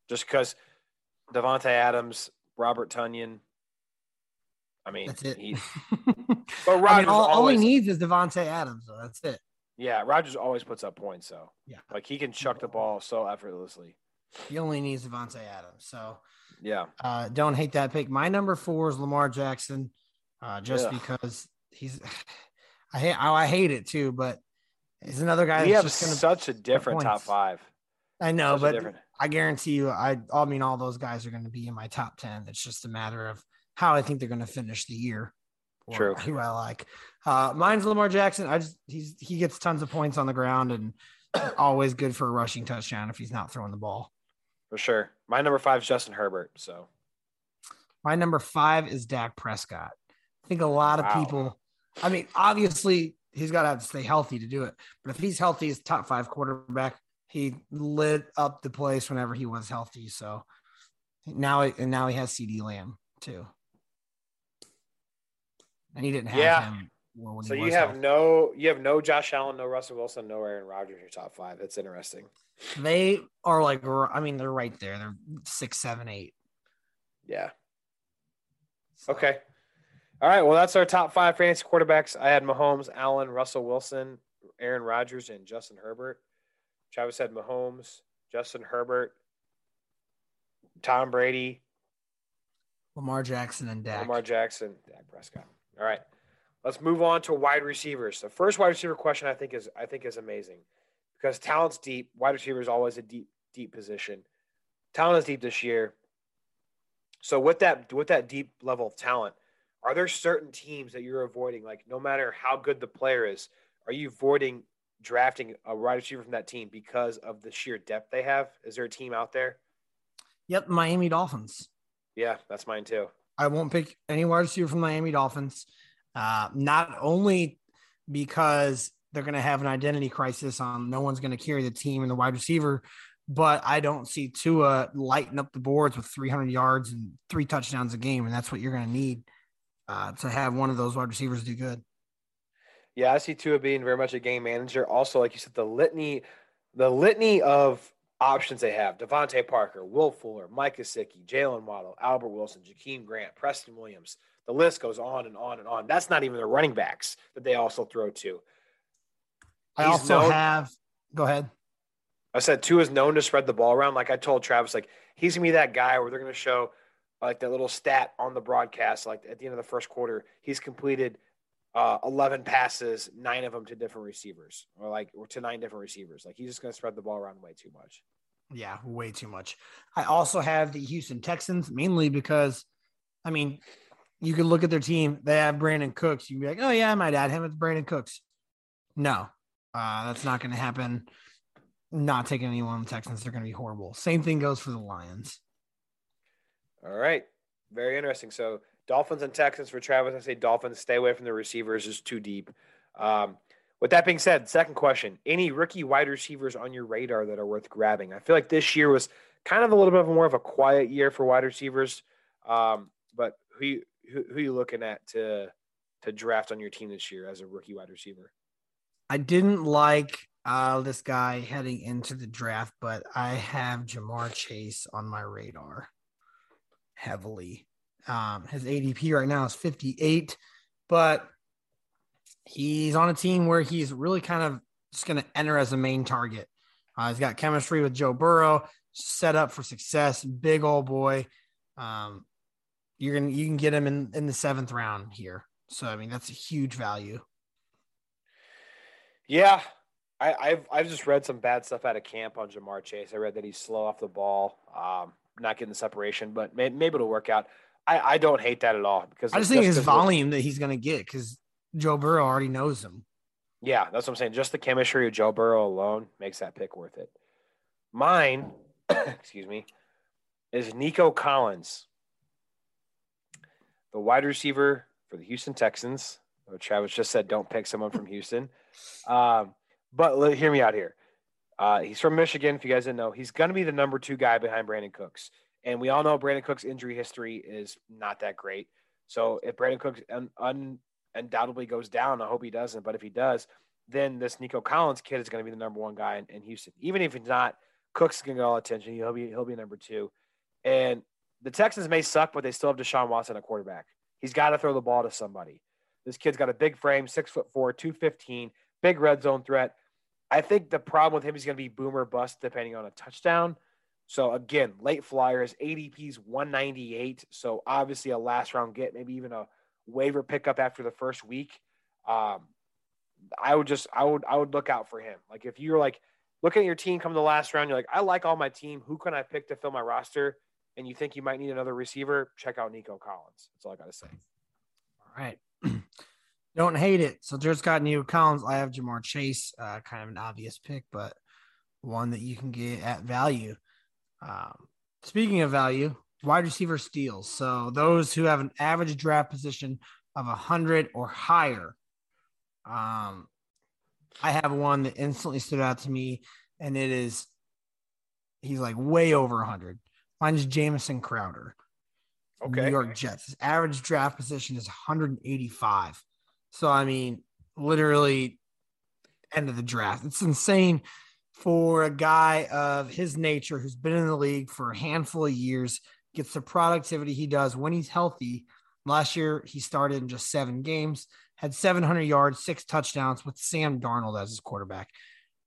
Just because Davante Adams, Robert Tonyan. I mean, That's it. He, but I mean, Rodgers all, all he needs is Davante Adams. So that's it. Yeah, Rodgers always puts up points. So Yeah. like he can chuck the ball so effortlessly. He only needs Davante Adams. So Yeah, uh, don't hate that pick. My number four is Lamar Jackson, uh, just Ugh. because he's. I hate. I hate it too, but he's another guy. we that's have just gonna such a different top five. I know, Such but I guarantee you, I I mean, all those guys are going to be in my top ten. It's just a matter of how I think they're going to finish the year. True. Who I like. Uh, mine's Lamar Jackson. I just he's he gets tons of points on the ground and always good for a rushing touchdown if he's not throwing the ball. For sure. My number five is Justin Herbert. So My number five is Dak Prescott. I think a lot of Wow. people. I mean, obviously he's got to have to stay healthy to do it. But if he's healthy, he's top five quarterback. He lit up the place whenever he was healthy. So now, and now he has CeeDee Lamb too. And he didn't have Yeah. him. he So you have no, you have no Josh Allen, no Russell Wilson, no Aaron Rodgers in your top five. That's interesting. They are like, I mean, they're right there. They're six, seven, eight. Yeah. Okay. All right. Well, that's our top five fantasy quarterbacks. I had Mahomes, Allen, Russell Wilson, Aaron Rodgers, and Justin Herbert. Travis had Mahomes, Justin Herbert, Tom Brady, Lamar Jackson and Dak. Lamar Jackson, Dak Prescott. All right. Let's move on to wide receivers. The first wide receiver question I think is I think is amazing because talent's deep. Wide receiver is always a deep deep position. Talent is deep this year. So with that with that deep level of talent, are there certain teams that you're avoiding? Like no matter how good the player is, are you avoiding drafting a wide receiver from that team because of the sheer depth they have? Is there a team out there? Yep, Miami Dolphins. Yeah, that's mine too. I won't pick any wide receiver from Miami Dolphins. Uh, not only because they're going to have an identity crisis on no one's going to carry the team and the wide receiver, but I don't see Tua lighting up the boards with 300 yards and three touchdowns a game, and that's what you're going to need uh, to have one of those wide receivers do good. Yeah, I see Tua being very much a game manager. Also, like you said, the litany, the litany of options they have: DeVante Parker, Will Fuller, Mike Gesicki, Jaylen Waddle, Albert Wilson, Jakeem Grant, Preston Williams. The list goes on and on and on. That's not even the running backs that they also throw to. I He's also known- have, go ahead. I said two is known to spread the ball around. Like I told Travis, like he's gonna be that guy where they're gonna show like that little stat on the broadcast, like at the end of the first quarter, he's completed uh, 11 passes, nine of them to different receivers, or like or to nine different receivers. Like he's just gonna spread the ball around way too much. Yeah, way too much. I also have the Houston Texans mainly because, I mean, you could look at their team. They have Brandin Cooks. You'd be like, oh, yeah, I might add him. It's Brandin Cooks. No, uh, that's not going to happen. not taking anyone on the Texans. They're going to be horrible. Same thing goes for the Lions. All right. Very interesting. So Dolphins and Texans for Travis. I say Dolphins. Stay away from the receivers. Is too deep. Um, with that being said, second question: Any rookie wide receivers on your radar that are worth grabbing? I feel like this year was kind of a little bit more of a quiet year for wide receivers. Um, but who who, who you looking at to to draft on your team this year as a rookie wide receiver? I didn't like uh, this guy heading into the draft, but I have Ja'Marr Chase on my radar heavily. Um, his ADP right now is 58, but he's on a team where he's really kind of just going to enter as a main target. Uh, he's got chemistry with Joe Burrow, set up for success. Big old boy. Um, you're gonna you can get him in in the seventh round here. So I mean that's a huge value. Yeah, I, I've I've just read some bad stuff out of camp on Ja'Marr Chase. I read that he's slow off the ball, um, not getting the separation, but may, maybe it'll work out. I, I don't hate that at all because I just think his volume that he's going to get because Joe Burrow already knows him. Yeah, that's what I'm saying. Just the chemistry of Joe Burrow alone makes that pick worth it. Mine, excuse me, is Nico Collins, the wide receiver for the Houston Texans. Travis just said, don't pick someone from Houston. Um, but let, hear me out here. Uh, he's from Michigan. If you guys didn't know, he's going to be the number two guy behind Brandin Cooks. And we all know Brandin Cooks' injury history is not that great. So if Brandin Cooks un- un- undoubtedly goes down, I hope he doesn't. But if he does, then this Nico Collins kid is going to be the number one guy in, in Houston. Even if he's not, Cooks going to get all attention. He'll be he'll be number two. And the Texans may suck, but they still have Deshaun Watson at quarterback. He's got to throw the ball to somebody. This kid's got a big frame, six foot four, two fifteen, big red zone threat. I think the problem with him is going to be boomer bust depending on a touchdown. So again, late flyers, ADP's 198. So obviously a last round get, maybe even a waiver pickup after the first week. Um, I would just I would I would look out for him. Like if you're like looking at your team come the last round, you're like, I like all my team. Who can I pick to fill my roster? And you think you might need another receiver, check out Nico Collins. That's all I gotta say. All right. Don't hate it. So there's got Nico Collins. I have Ja'Marr Chase, uh, kind of an obvious pick, but one that you can get at value. Um, speaking of value, wide receiver steals. So those who have an average draft position of 100 or higher. Um, I have one that instantly stood out to me, and it is he's like way over 100. Mine's Jamison Crowder. Okay. New York Jets. His average draft position is 185. So I mean, literally end of the draft. It's insane for a guy of his nature who's been in the league for a handful of years, gets the productivity he does when he's healthy. Last year, he started in just seven games, had 700 yards, six touchdowns with Sam Darnold as his quarterback.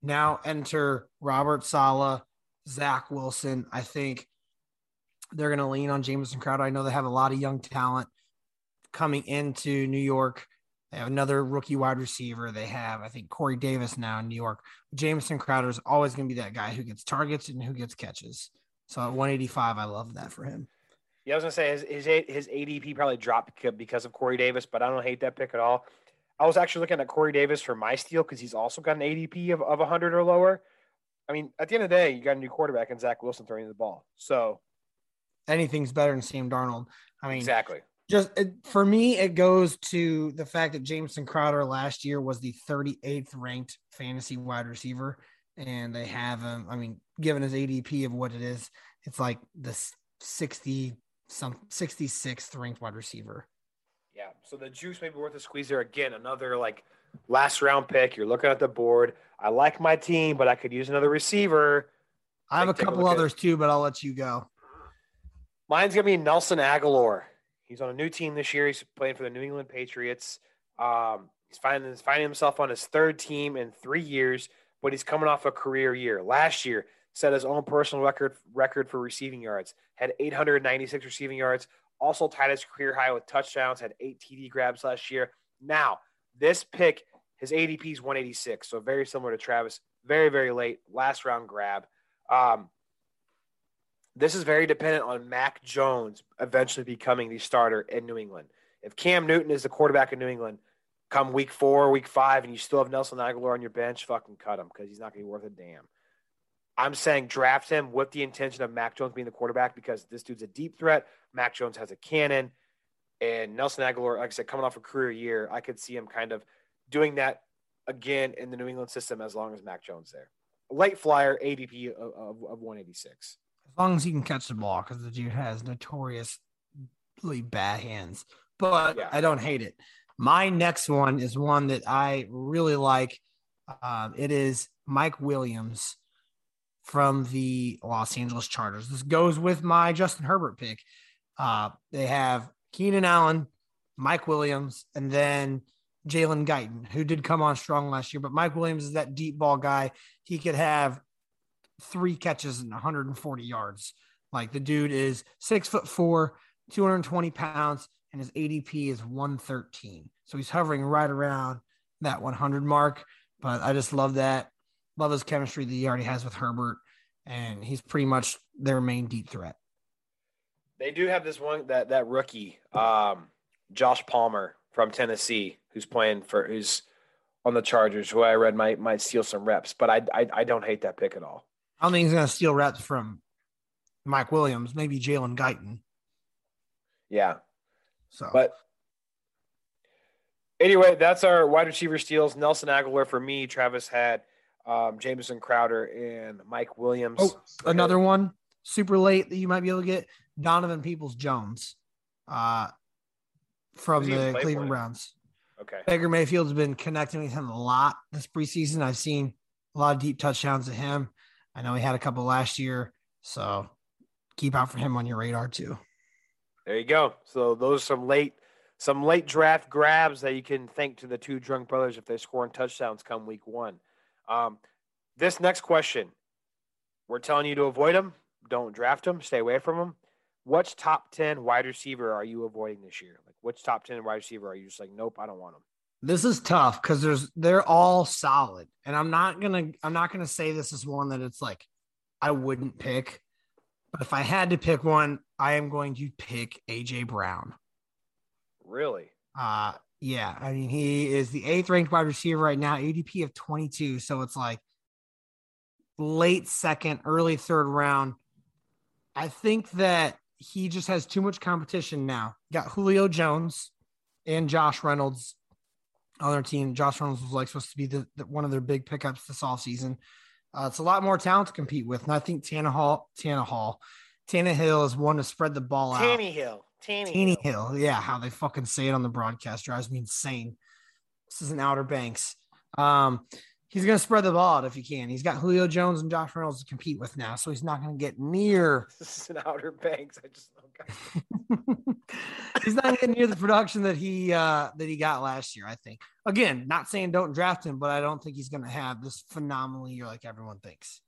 Now enter Robert Saleh, Zach Wilson. I think they're going to lean on Jamison Crowder. I know they have a lot of young talent coming into New York. They have another rookie wide receiver. They have, I think, Corey Davis now in New York. Jamison Crowder is always going to be that guy who gets targets and who gets catches. So at 185, I love that for him. Yeah, I was gonna say his his, his ADP probably dropped because of Corey Davis, but I don't hate that pick at all. I was actually looking at Corey Davis for my steal because he's also got an ADP of, of 100 or lower. I mean, at the end of the day, you got a new quarterback and Zach Wilson throwing the ball. So anything's better than Sam Darnold. I mean, exactly just it, for me, it goes to the fact that Jamison Crowder last year was the 38th ranked fantasy wide receiver, and they have him. I mean, given his ADP of what it is, it's like the 60 some 66th ranked wide receiver. Yeah, so the juice may be worth a squeeze there again. Another like last round pick. You're looking at the board. I like my team, but I could use another receiver. I have a couple a others too, but I'll let you go. Mine's gonna be Nelson Agholor. He's on a new team this year. He's playing for the New England Patriots. Um, he's finding, finding himself on his third team in three years, but he's coming off a career year. Last year, set his own personal record record for receiving yards. Had 896 receiving yards. Also tied his career high with touchdowns. Had eight TD grabs last year. Now this pick, his ADP is 186, so very similar to Travis. Very very late, last round grab. Um, this is very dependent on Mac Jones eventually becoming the starter in New England. If Cam Newton is the quarterback in New England, come week four, week five, and you still have Nelson Agholor on your bench, fucking cut him because he's not going to be worth a damn. I'm saying draft him with the intention of Mac Jones being the quarterback because this dude's a deep threat. Mac Jones has a cannon. And Nelson Agholor, like I said, coming off a career year, I could see him kind of doing that again in the New England system as long as Mac Jones there. Late flyer, ADP of, of, of 186. As long as he can catch the ball, because the dude has notoriously bad hands. But Yeah. I don't hate it. My next one is one that I really like. Um, it is Mike Williams from the Los Angeles Chargers. This goes with my Justin Herbert pick. Uh, they have Keenan Allen, Mike Williams, and then Jalen Guyton, who did come on strong last year. But Mike Williams is that deep ball guy. He could have three catches and 140 yards. Like the dude is six foot four, 220 pounds, and his ADP is 113. So he's hovering right around that 100 mark. But I just love that. Love his chemistry that he already has with Herbert. And he's pretty much their main deep threat. They do have this one that that rookie, um, Josh Palmer from Tennessee, who's playing for who's on the Chargers, who I read might might steal some reps, but I I, I don't hate that pick at all. I don't think he's going to steal reps from Mike Williams, maybe Jalen Guyton. Yeah, So, but anyway, that's our wide receiver steals. Nelson Agholor for me. Travis had um, Jamison Crowder and Mike Williams. Oh, another one super late that you might be able to get Donovan Peoples Jones uh, from Who's he even the Cleveland? Browns. Okay. Baker Mayfield's been connecting with him a lot this preseason. I've seen a lot of deep touchdowns to him. I know he had a couple last year, so keep out for him on your radar too. There you go. So those are some late some late draft grabs that you can thank to the two drunk brothers if they're scoring touchdowns come week one. Um, this next question, we're telling you to avoid them. Don't draft them. Stay away from them. Which top ten wide receiver are you avoiding this year? Like which top ten wide receiver are you just like, nope, I don't want them. This is tough because there's they're all solid, and I'm not gonna I'm not gonna say this is one that it's like I wouldn't pick, but if I had to pick one, I am going to pick AJ Brown. Really? Uh yeah, I mean he is the eighth ranked wide receiver right now, ADP of 22, so it's like late second, early third round. I think that he just has too much competition now. Got Julio Jones and Josh Reynolds on their team. Josh Reynolds was like supposed to be the, the- one of their big pickups this offseason. Uh, it's a lot more talent to compete with. And I think Tannehill, Tannehill, Tannehill is one to spread the ball out. Tanny Hill. Tanny. Hill. Yeah, how they fucking say it on the broadcast drives me insane. This is an Outer Banks. Um, he's gonna spread the ball out if he can. He's got Julio Jones and Josh Reynolds to compete with now, so he's not gonna get near. This is an Outer Banks. I just. he's not gonna near the production that he uh that he got last year. I think. Again, not saying don't draft him, but I don't think he's gonna have this phenomenal year like everyone thinks.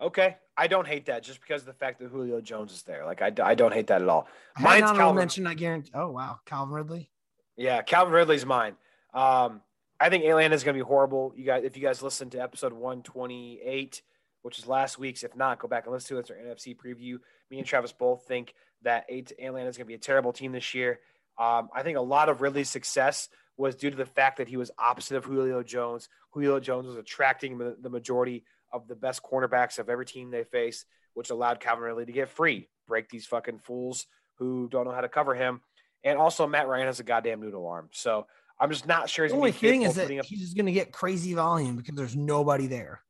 Okay. I don't hate that just because of the fact that Julio Jones is there. Like I, I don't hate that at all. Mine's Calvin. I guarantee. Oh wow, Calvin Ridley. Yeah, Calvin Ridley's mine. Um, I think Atlanta is going to be horrible. You guys, if you guys listened to episode 128, which is last week's, if not, go back and listen to it. It's our NFC preview. Me and Travis both think that Atlanta is going to be a terrible team this year. Um, I think a lot of Ridley's success was due to the fact that he was opposite of Julio Jones. Julio Jones was attracting the majority of the best cornerbacks of every team they face, which allowed Calvin Ridley to get free, break these fucking fools who don't know how to cover him. And also, Matt Ryan has a goddamn noodle arm. So I'm just not sure he's The only thing is that up. he's just gonna get crazy volume because there's nobody there.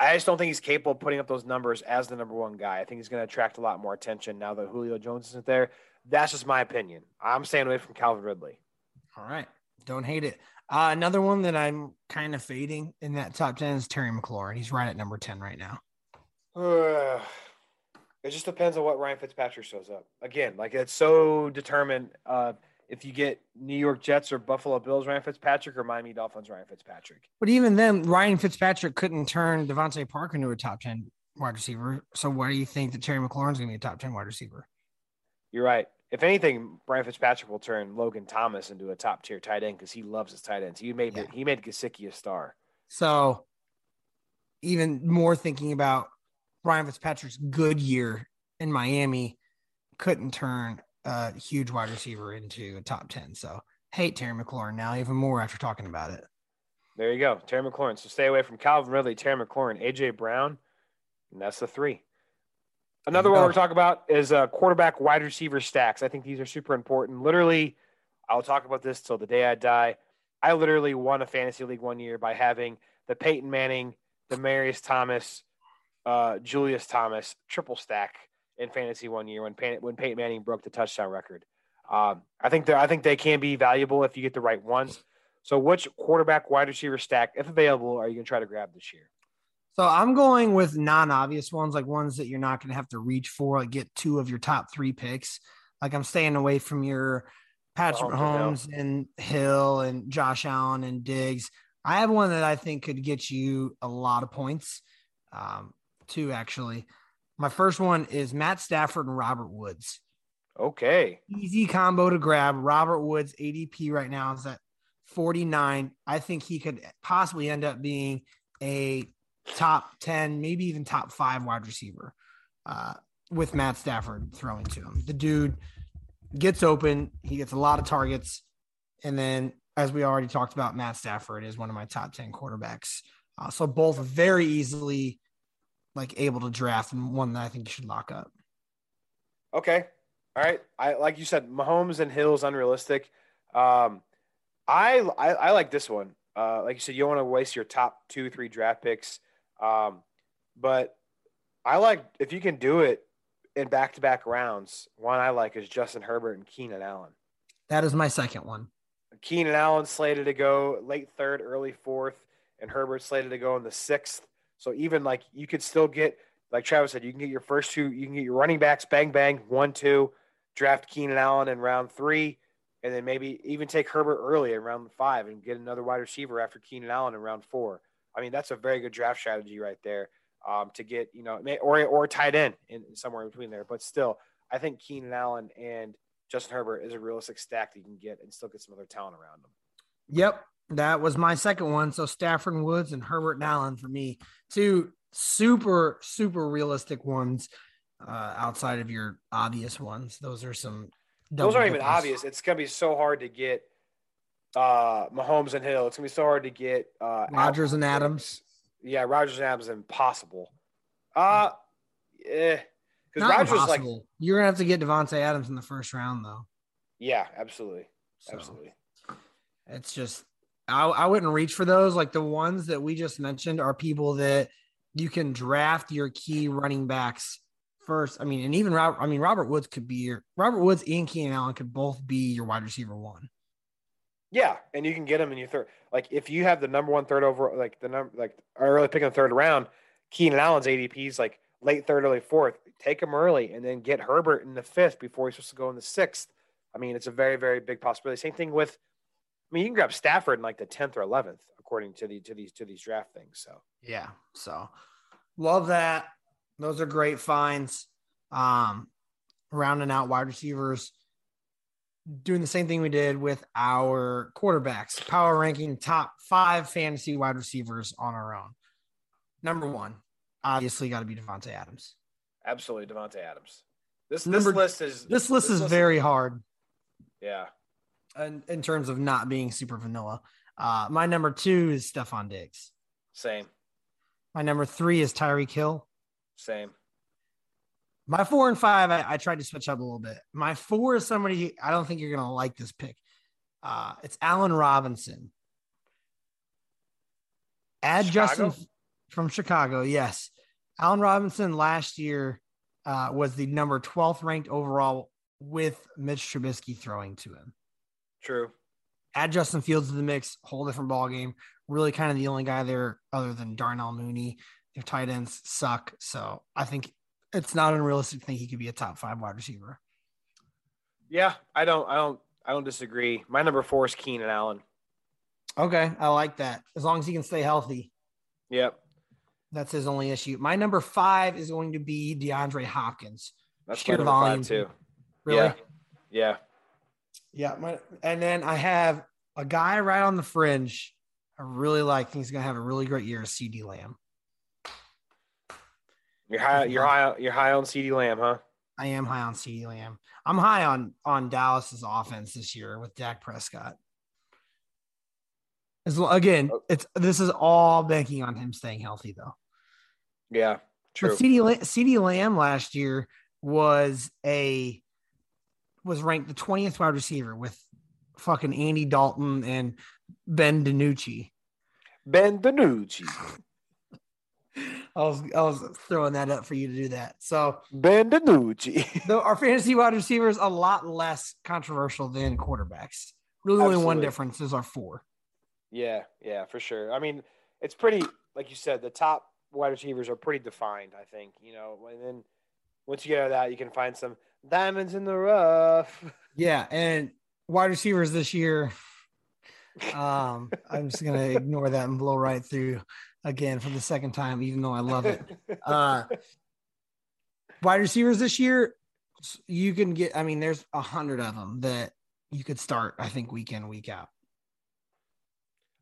I just don't think he's capable of putting up those numbers as the number one guy. I think he's going to attract a lot more attention now that Julio Jones isn't there. That's just my opinion. I'm staying away from Calvin Ridley. All right. Don't hate it. Uh, another one that I'm kind of fading in that top 10 is Terry McLaurin. He's right at number 10 right now. it just depends on what Ryan Fitzpatrick shows up. Again, like it's so determined uh, if you get New York Jets or Buffalo Bills Ryan Fitzpatrick or Miami Dolphins Ryan Fitzpatrick. But even then, Ryan Fitzpatrick couldn't turn DeVante Parker into a top 10 wide receiver. So why do you think that Terry McLaurin's going to be a top 10 wide receiver? You're right. If anything, Brian Fitzpatrick will turn Logan Thomas into a top tier tight end because he loves his tight ends. He made Yeah. he made Gesicki a star. So even more thinking about Ryan Fitzpatrick's good year in Miami couldn't turn a huge wide receiver into a top 10. So hate Terry McLaurin now even more after talking about it. There you go, Terry McLaurin. So stay away from Calvin Ridley, Terry McLaurin, AJ Brown. And that's the three. Another one we're talking about is uh, quarterback wide receiver stacks. I think these are super important. Literally, I'll talk about this till the day I die. I literally won a fantasy league one year by having the Peyton Manning, the Marius Thomas, uh, Julius Thomas triple stack in fantasy one year when Peyton, when Peyton Manning broke the touchdown record. Um, I think that I think they can be valuable if you get the right ones. So, which quarterback wide receiver stack, if available, are you going to try to grab this year? So I'm going with non-obvious ones, like ones that you're not going to have to reach for, like get two of your top three picks. Like I'm staying away from your Patrick Mahomes and Hill and Josh Allen and Diggs. I have one that I think could get you a lot of points. Um, two actually. My first one is Matt Stafford and Robert Woods. Okay. Easy combo to grab. Robert Woods ADP right now is at 49. I think he could possibly end up being a top 10, maybe even top five wide receiver uh, with Matt Stafford throwing to him. The dude gets open, he gets a lot of targets. And then, as we already talked about, Matt Stafford is one of my top 10 quarterbacks. Uh, so, both very easily like able to draft and one that I think you should lock up. Okay. All right. I like you said, Mahomes and Hill's unrealistic. Um, I, I, I like this one. Uh, like you said, you don't want to waste your top two, three draft picks. Um, but I like if you can do it in back to back rounds. One I like is Justin Herbert and Keenan Allen. That is my second one. Keenan Allen slated to go late third, early fourth, and Herbert slated to go in the sixth. So even like you could still get, like Travis said, you can get your first two, you can get your running backs, bang bang, one two, draft Keenan Allen in round three, and then maybe even take Herbert early in round five and get another wide receiver after Keenan Allen in round four. I mean, that's a very good draft strategy right there um, to get, you know, or, or tight end in, somewhere in between there. But still, I think Keenan Allen and Justin Herbert is a realistic stack that you can get and still get some other talent around them. Yep. That was my second one. So Stafford and Woods and Herbert and Allen for me. Two super, super realistic ones uh, outside of your obvious ones. Those are some. Those aren't even obvious. It's going to be so hard to get uh, Mahomes and Hill. It's gonna be so hard to get uh, Rodgers and Adams. Yeah, Rodgers and Adams impossible. Uh, yeah, because Rodgers like you're gonna have to get Davante Adams in the first round though. Yeah, absolutely, so, absolutely. It's just I, I wouldn't reach for those. Like the ones that we just mentioned are people that you can draft your key running backs first. I mean, and even Robert, I mean Robert Woods could be your Robert Woods and Keenan Allen could both be your wide receiver one. Yeah, and you can get them in your third. Like if you have the number one third over, like the number, like early pick in the third round, Keenan Allen's ADP is like late third, early fourth. Take him early, and then get Herbert in the fifth before he's supposed to go in the sixth. I mean, it's a very, very big possibility. Same thing with, I mean, you can grab Stafford in like the tenth or eleventh, according to the to these to these draft things. So yeah, so love that. Those are great finds. Um, rounding out wide receivers doing the same thing we did with our quarterbacks, power ranking top five fantasy wide receivers on our own. Number one, obviously got to be Davante Adams. Absolutely, Davante Adams. This Number, this list is this list this is list very is, hard. Yeah, in, in terms of not being super vanilla. Uh, my number two is Stefon Diggs. Same. My number three is Tyreek Hill. Same. My four and five, I, I, tried to switch up a little bit. My four is somebody I don't think you're gonna like this pick. Uh, it's Allen Robinson. Add Chicago? Justin from Chicago. Yes, Allen Robinson last year uh, was the number 12th ranked overall with Mitch Trubisky throwing to him. True. Add Justin Fields to the mix, whole different ball game. Really, kind of the only guy there other than Darnell Mooney. Their tight ends suck, so I think it's not unrealistic to think he could be a top five wide receiver. Yeah, I don't, I don't, I don't disagree. My number four is Keenan Allen. Okay, I like that. As long as he can stay healthy. Yep. That's his only issue. My number five is going to be DeAndre Hopkins. That's Sheer my number volume. five too. Really? Yeah. Yeah. Yeah. My, and then I have a guy right on the fringe. I really like. He's going to have a really great year. CeeDee Lamb. You're high. You're high. You're high on CeeDee Lamb, huh? I am high on CeeDee Lamb. I'm high on on Dallas's offense this year with Dak Prescott. As well, again, oh. it's this is all banking on him staying healthy, though. Yeah, True. But CD, CeeDee Lamb last year was a was ranked the 20th wide receiver with fucking Andy Dalton and Ben DiNucci. Ben DiNucci. I was I was throwing that up for you to do that. So Ben DiNucci. though our fantasy wide receivers a lot less controversial than quarterbacks. Really, only one difference is our four. Yeah, yeah, for sure. I mean, it's pretty, like you said, the top wide receivers are pretty defined, I think, you know, and then once you get out of that, you can find some diamonds in the rough. Yeah, and wide receivers this year. Um, I'm just gonna ignore that and blow right through again for the second time, even though I love it. Uh, wide receivers this year, you can get. I mean, there's a hundred of them that you could start. I think week in, week out.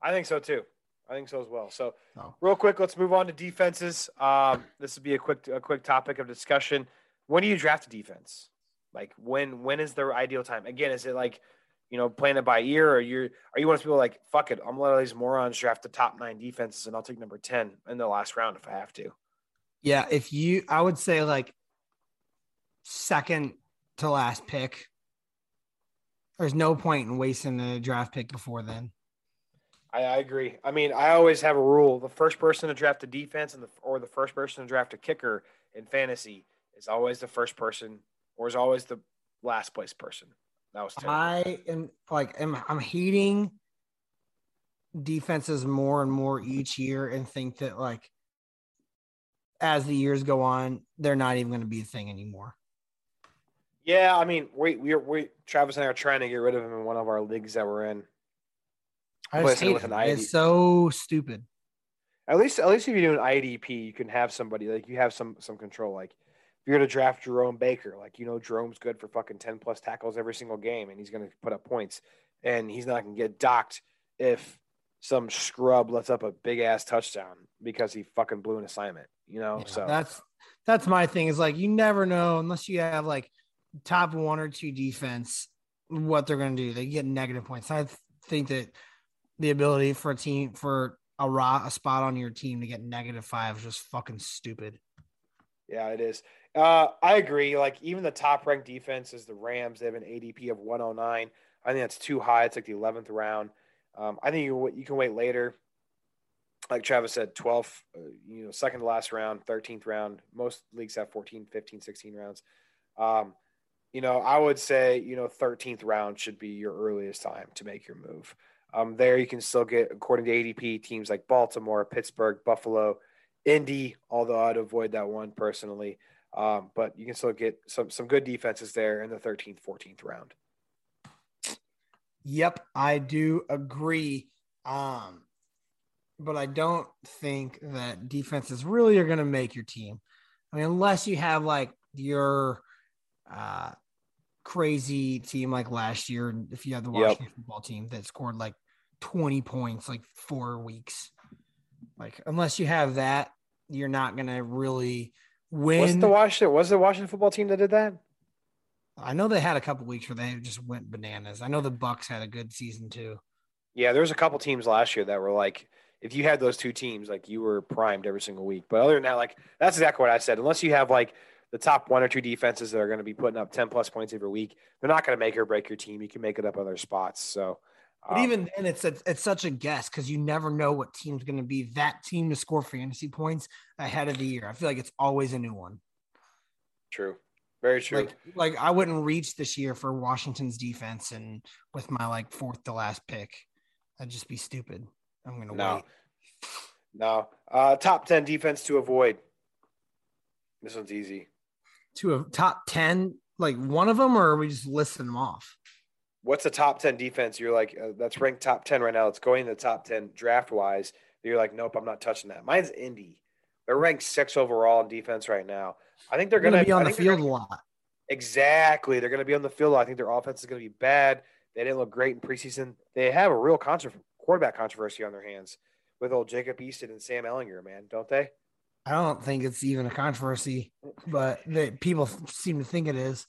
I think so too. I think so as well. So, Oh. real quick, let's move on to defenses. Um, this would be a quick, a quick topic of discussion. When do you draft a defense? Like when, when is the ideal time? Again, is it like, you know, playing it by ear, or you're, are you one of those people like, fuck it, I'm gonna let all these morons draft the top nine defenses, and I'll take number ten in the last round if I have to. Yeah, if you, I would say like second to last pick. There's no point in wasting a draft pick before then. I, I agree. I mean, I always have a rule: the first person to draft a defense and the or the first person to draft a kicker in fantasy is always the first person, or is always the last place person. That was terrible. I am like am I'm hating defenses more and more each year and think that like as the years go on, they're not even going to be a thing anymore. Yeah, I mean, we we we Travis and I are trying to get rid of him in one of our leagues that we're in. I just hate with it. an ID. It's so stupid. At least, at least if you do an IDP, you can have somebody like you have some some control. Like you're gonna draft Jerome Baker, like you know Jerome's good for fucking ten plus tackles every single game, and he's gonna put up points, and he's not gonna get docked if some scrub lets up a big ass touchdown because he fucking blew an assignment. You know, Yeah, so that's that's my thing is like you never know unless you have like top one or two defense what they're going to do. They get negative points. I think that the ability for a team for a raw a spot on your team to get negative five is just fucking stupid. Yeah, it is. Uh, I agree. Like even the top ranked defense is the Rams. They have an ADP of 109. I think that's too high. It's like the 11th round. Um, I think you you can wait later. Like Travis said, 12th, uh, you know, second to last round, 13th round. Most leagues have 14, 15, 16 rounds. Um, you know, I would say, you know, 13th round should be your earliest time to make your move. Um, there you can still get, according to ADP, teams like Baltimore, Pittsburgh, Buffalo, Indy, although I'd avoid that one personally. Um, but you can still get some some good defenses there in the 13th, 14th round. Yep, I do agree. Um, but I don't think that defenses really are going to make your team. I mean, unless you have like your uh, crazy team like last year, and if you have the Yep. Washington football team that scored like 20 points like four weeks, like unless you have that, you're not going to really Was the Washington? Was the Washington football team that did that? I know they had a couple weeks where they just went bananas. I know the Bucs had a good season too. Yeah, there was a couple teams last year that were like, if you had those two teams, like you were primed every single week. But other than that, like that's exactly what I said. Unless you have like the top one or two defenses that are going to be putting up 10 plus points every week, they're not going to make or break your team. You can make it up other spots. So, But um, even then, it's a, it's such a guess because you never know what team's going to be that team to score fantasy points ahead of the year. I feel like it's always a new one. true, very true. Like like I wouldn't reach this year for Washington's defense, and with my like fourth to last pick, I'd just be stupid. I'm gonna No. wait. no, uh, top 10 defense to avoid. This one's easy. To a top ten, like one of them, or are we just listing them off? What's the top 10 defense? You're like, uh, that's ranked top 10 right now. It's going in the top 10 draft wise. You're like, nope, I'm not touching that. Mine's Indy. They're ranked six overall in defense right now. I think they're going gonna be on the field a gonna- lot. Exactly. They're going to be on the field. I think their offense is going to be bad. They didn't look great in preseason. They have a real contro- quarterback controversy on their hands with old Jacob Eason and Sam Ehlinger, man, don't they? I don't think it's even a controversy, but they, people seem to think it is.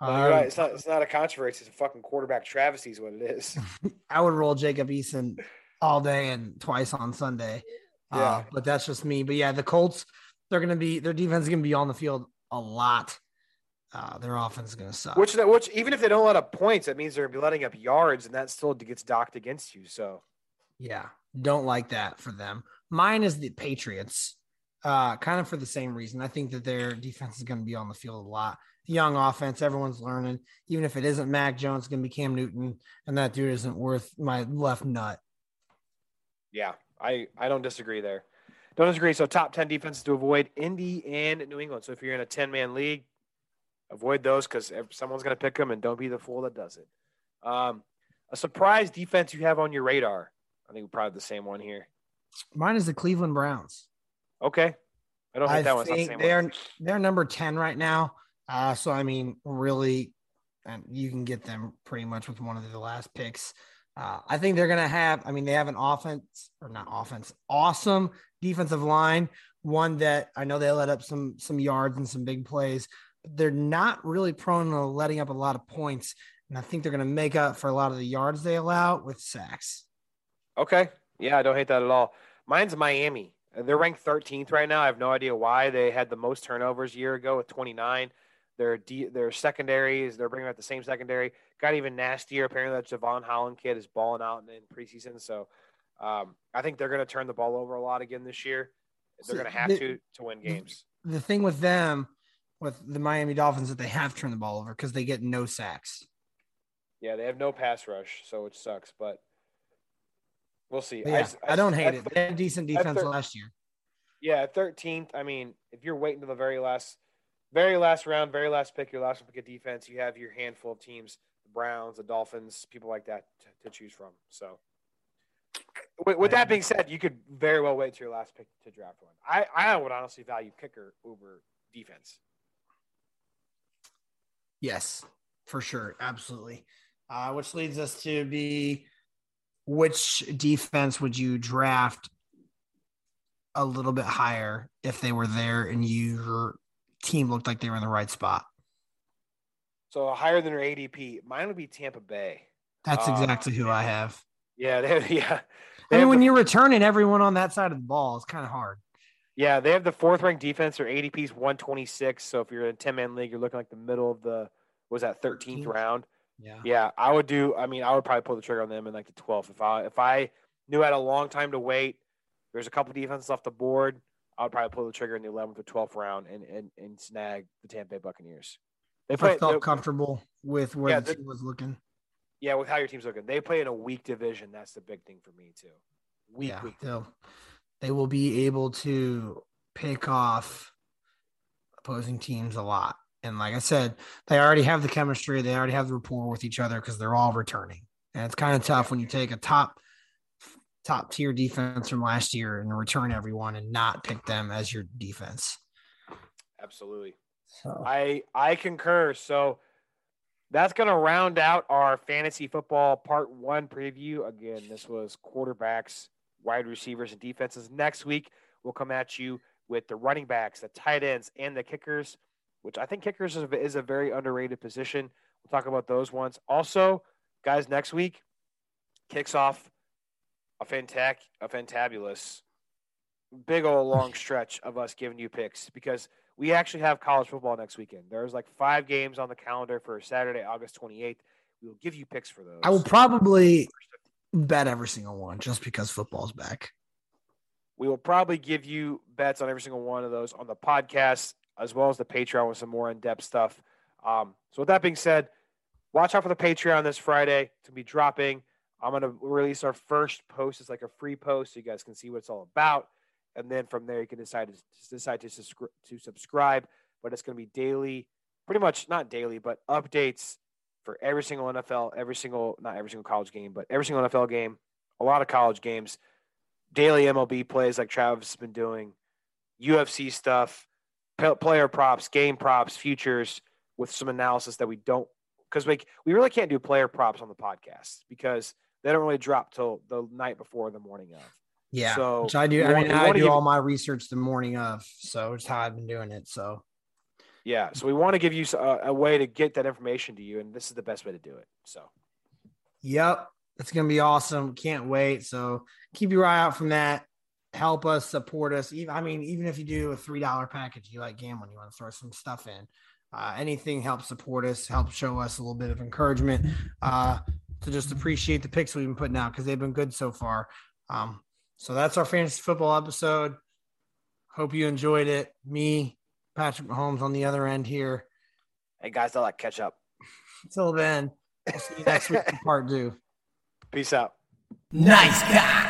No, you're Um, right. It's not. It's not a controversy. It's a fucking quarterback travesty, is what it is. I would roll Jacob Eason all day and twice on Sunday. Uh, Yeah. but that's just me. But yeah, the Colts, they're going to be their defense is going to be on the field a lot. Uh, their offense is going to suck. Which which even if they don't let up points, that means they're to be letting up yards, and that still gets docked against you. So yeah, don't like that for them. Mine is the Patriots, uh, kind of for the same reason. I think that their defense is going to be on the field a lot. Young offense, everyone's learning. Even if it isn't Mac Jones, it's going to be Cam Newton, and that dude isn't worth my left nut. Yeah, I I don't disagree there. Don't disagree. So top ten defenses to avoid: Indy and New England. So if you're in a ten man league, avoid those because someone's going to pick them, and don't be the fool that does it. Um, a surprise defense you have on your radar. I think we're probably the same one here. Mine is the Cleveland Browns. Okay. I don't think I that one's think the they're one. they're number 10 right now. Uh, so I mean, really, and you can get them pretty much with one of the last picks. Uh, I think they're gonna have, I mean, they have an offense or not offense, awesome defensive line, one that I know they let up some some yards and some big plays, but they're not really prone to letting up a lot of points. And I think they're gonna make up for a lot of the yards they allow with sacks. Okay. Yeah, I don't hate that at all. Mine's Miami. They're ranked 13th right now. I have no idea why. They had the most turnovers a year ago with 29. Their D, their secondaries, they're bringing out the same secondary. Got even nastier. Apparently, that Jevon Holland kid is balling out in preseason. So um, I think they're going to turn the ball over a lot again this year. They're going to have to to win games. The thing with them, with the Miami Dolphins, that they have turned the ball over because they get no sacks. Yeah, they have no pass rush, so it sucks. But We'll see. Yeah, I, I, I, don't hate it. They had decent defense thir- last year. Yeah, thirteenth. I mean, if you're waiting to the very last, very last round, very last pick, your last pick of defense, you have your handful of teams: the Browns, the Dolphins, people like that to, to choose from. So, with, with, that being said, you could very well wait to your last pick to draft one. I I would honestly value kicker over defense. Yes, for sure, absolutely. Uh, which leads us to be which defense would you draft a little bit higher if they were there and your team looked like they were in the right spot? So higher than your ADP, mine would be Tampa Bay. That's uh, exactly who I have. Yeah, they, yeah. They I mean, when the, you're returning everyone on that side of the ball, it's kind of hard. Yeah, they have the fourth ranked defense. Their ADP is 126. So if you're in a 10 man league, you're looking like the middle of the was that 13th 13th? round. Yeah. Yeah, I would do. I mean, I would probably pull the trigger on them in like the 12th. If I if I knew I had a long time to wait, there's a couple defenses off the board. I would probably pull the trigger in the 11th or 12th round and and, and snag the Tampa Bay Buccaneers. They play, I felt comfortable with where yeah, the team was looking. Yeah, with how your team's looking. They play in a weak division. That's the big thing for me too. Weak, yeah, weak. They'll, they will be able to pick off opposing teams a lot. And like I said, they already have the chemistry, they already have the rapport with each other because they're all returning. And it's kind of tough when you take a top top tier defense from last year and return everyone and not pick them as your defense. Absolutely. So. I I concur. So that's going to round out our fantasy football part 1 preview. Again, this was quarterbacks, wide receivers and defenses. Next week we'll come at you with the running backs, the tight ends and the kickers which I think kickers is a, is a very underrated position. We'll talk about those ones. Also, guys, next week kicks off a fantac a fantabulous big old long stretch of us giving you picks because we actually have college football next weekend. There's like five games on the calendar for Saturday, August 28th. We will give you picks for those. I will probably bet every single one just because football's back. We will probably give you bets on every single one of those on the podcast as well as the Patreon with some more in depth stuff. Um, so, with that being said, watch out for the Patreon this Friday. It's going to be dropping. I'm going to release our first post. It's like a free post so you guys can see what it's all about. And then from there, you can decide to decide to, subscri- to subscribe. But it's going to be daily, pretty much not daily, but updates for every single NFL, every single, not every single college game, but every single NFL game, a lot of college games, daily MLB plays like Travis has been doing, UFC stuff, player props, game props, futures with some analysis that we don't because we we really can't do player props on the podcast because they don't really drop till the night before the morning of. Yeah, so which I do. I mean, I do all my research the morning of, so it's how I've been doing it. So yeah, so we want to give you a, a way to get that information to you, and this is the best way to do it. So, yep, it's gonna be awesome. Can't wait. So keep your eye out from that. help us, support us. Even I mean, even if you do a three dollar package, you like gambling, you want to throw some stuff in. Uh, anything helps support us, help show us a little bit of encouragement uh, to just appreciate the picks we've been putting out because they've been good so far. Um, so that's our fantasy football episode. Hope you enjoyed it. Me, Patrick Mahomes on the other end here. Hey guys, I like catch up. Until then, we'll see you next week for part two. Peace out. Nice guy.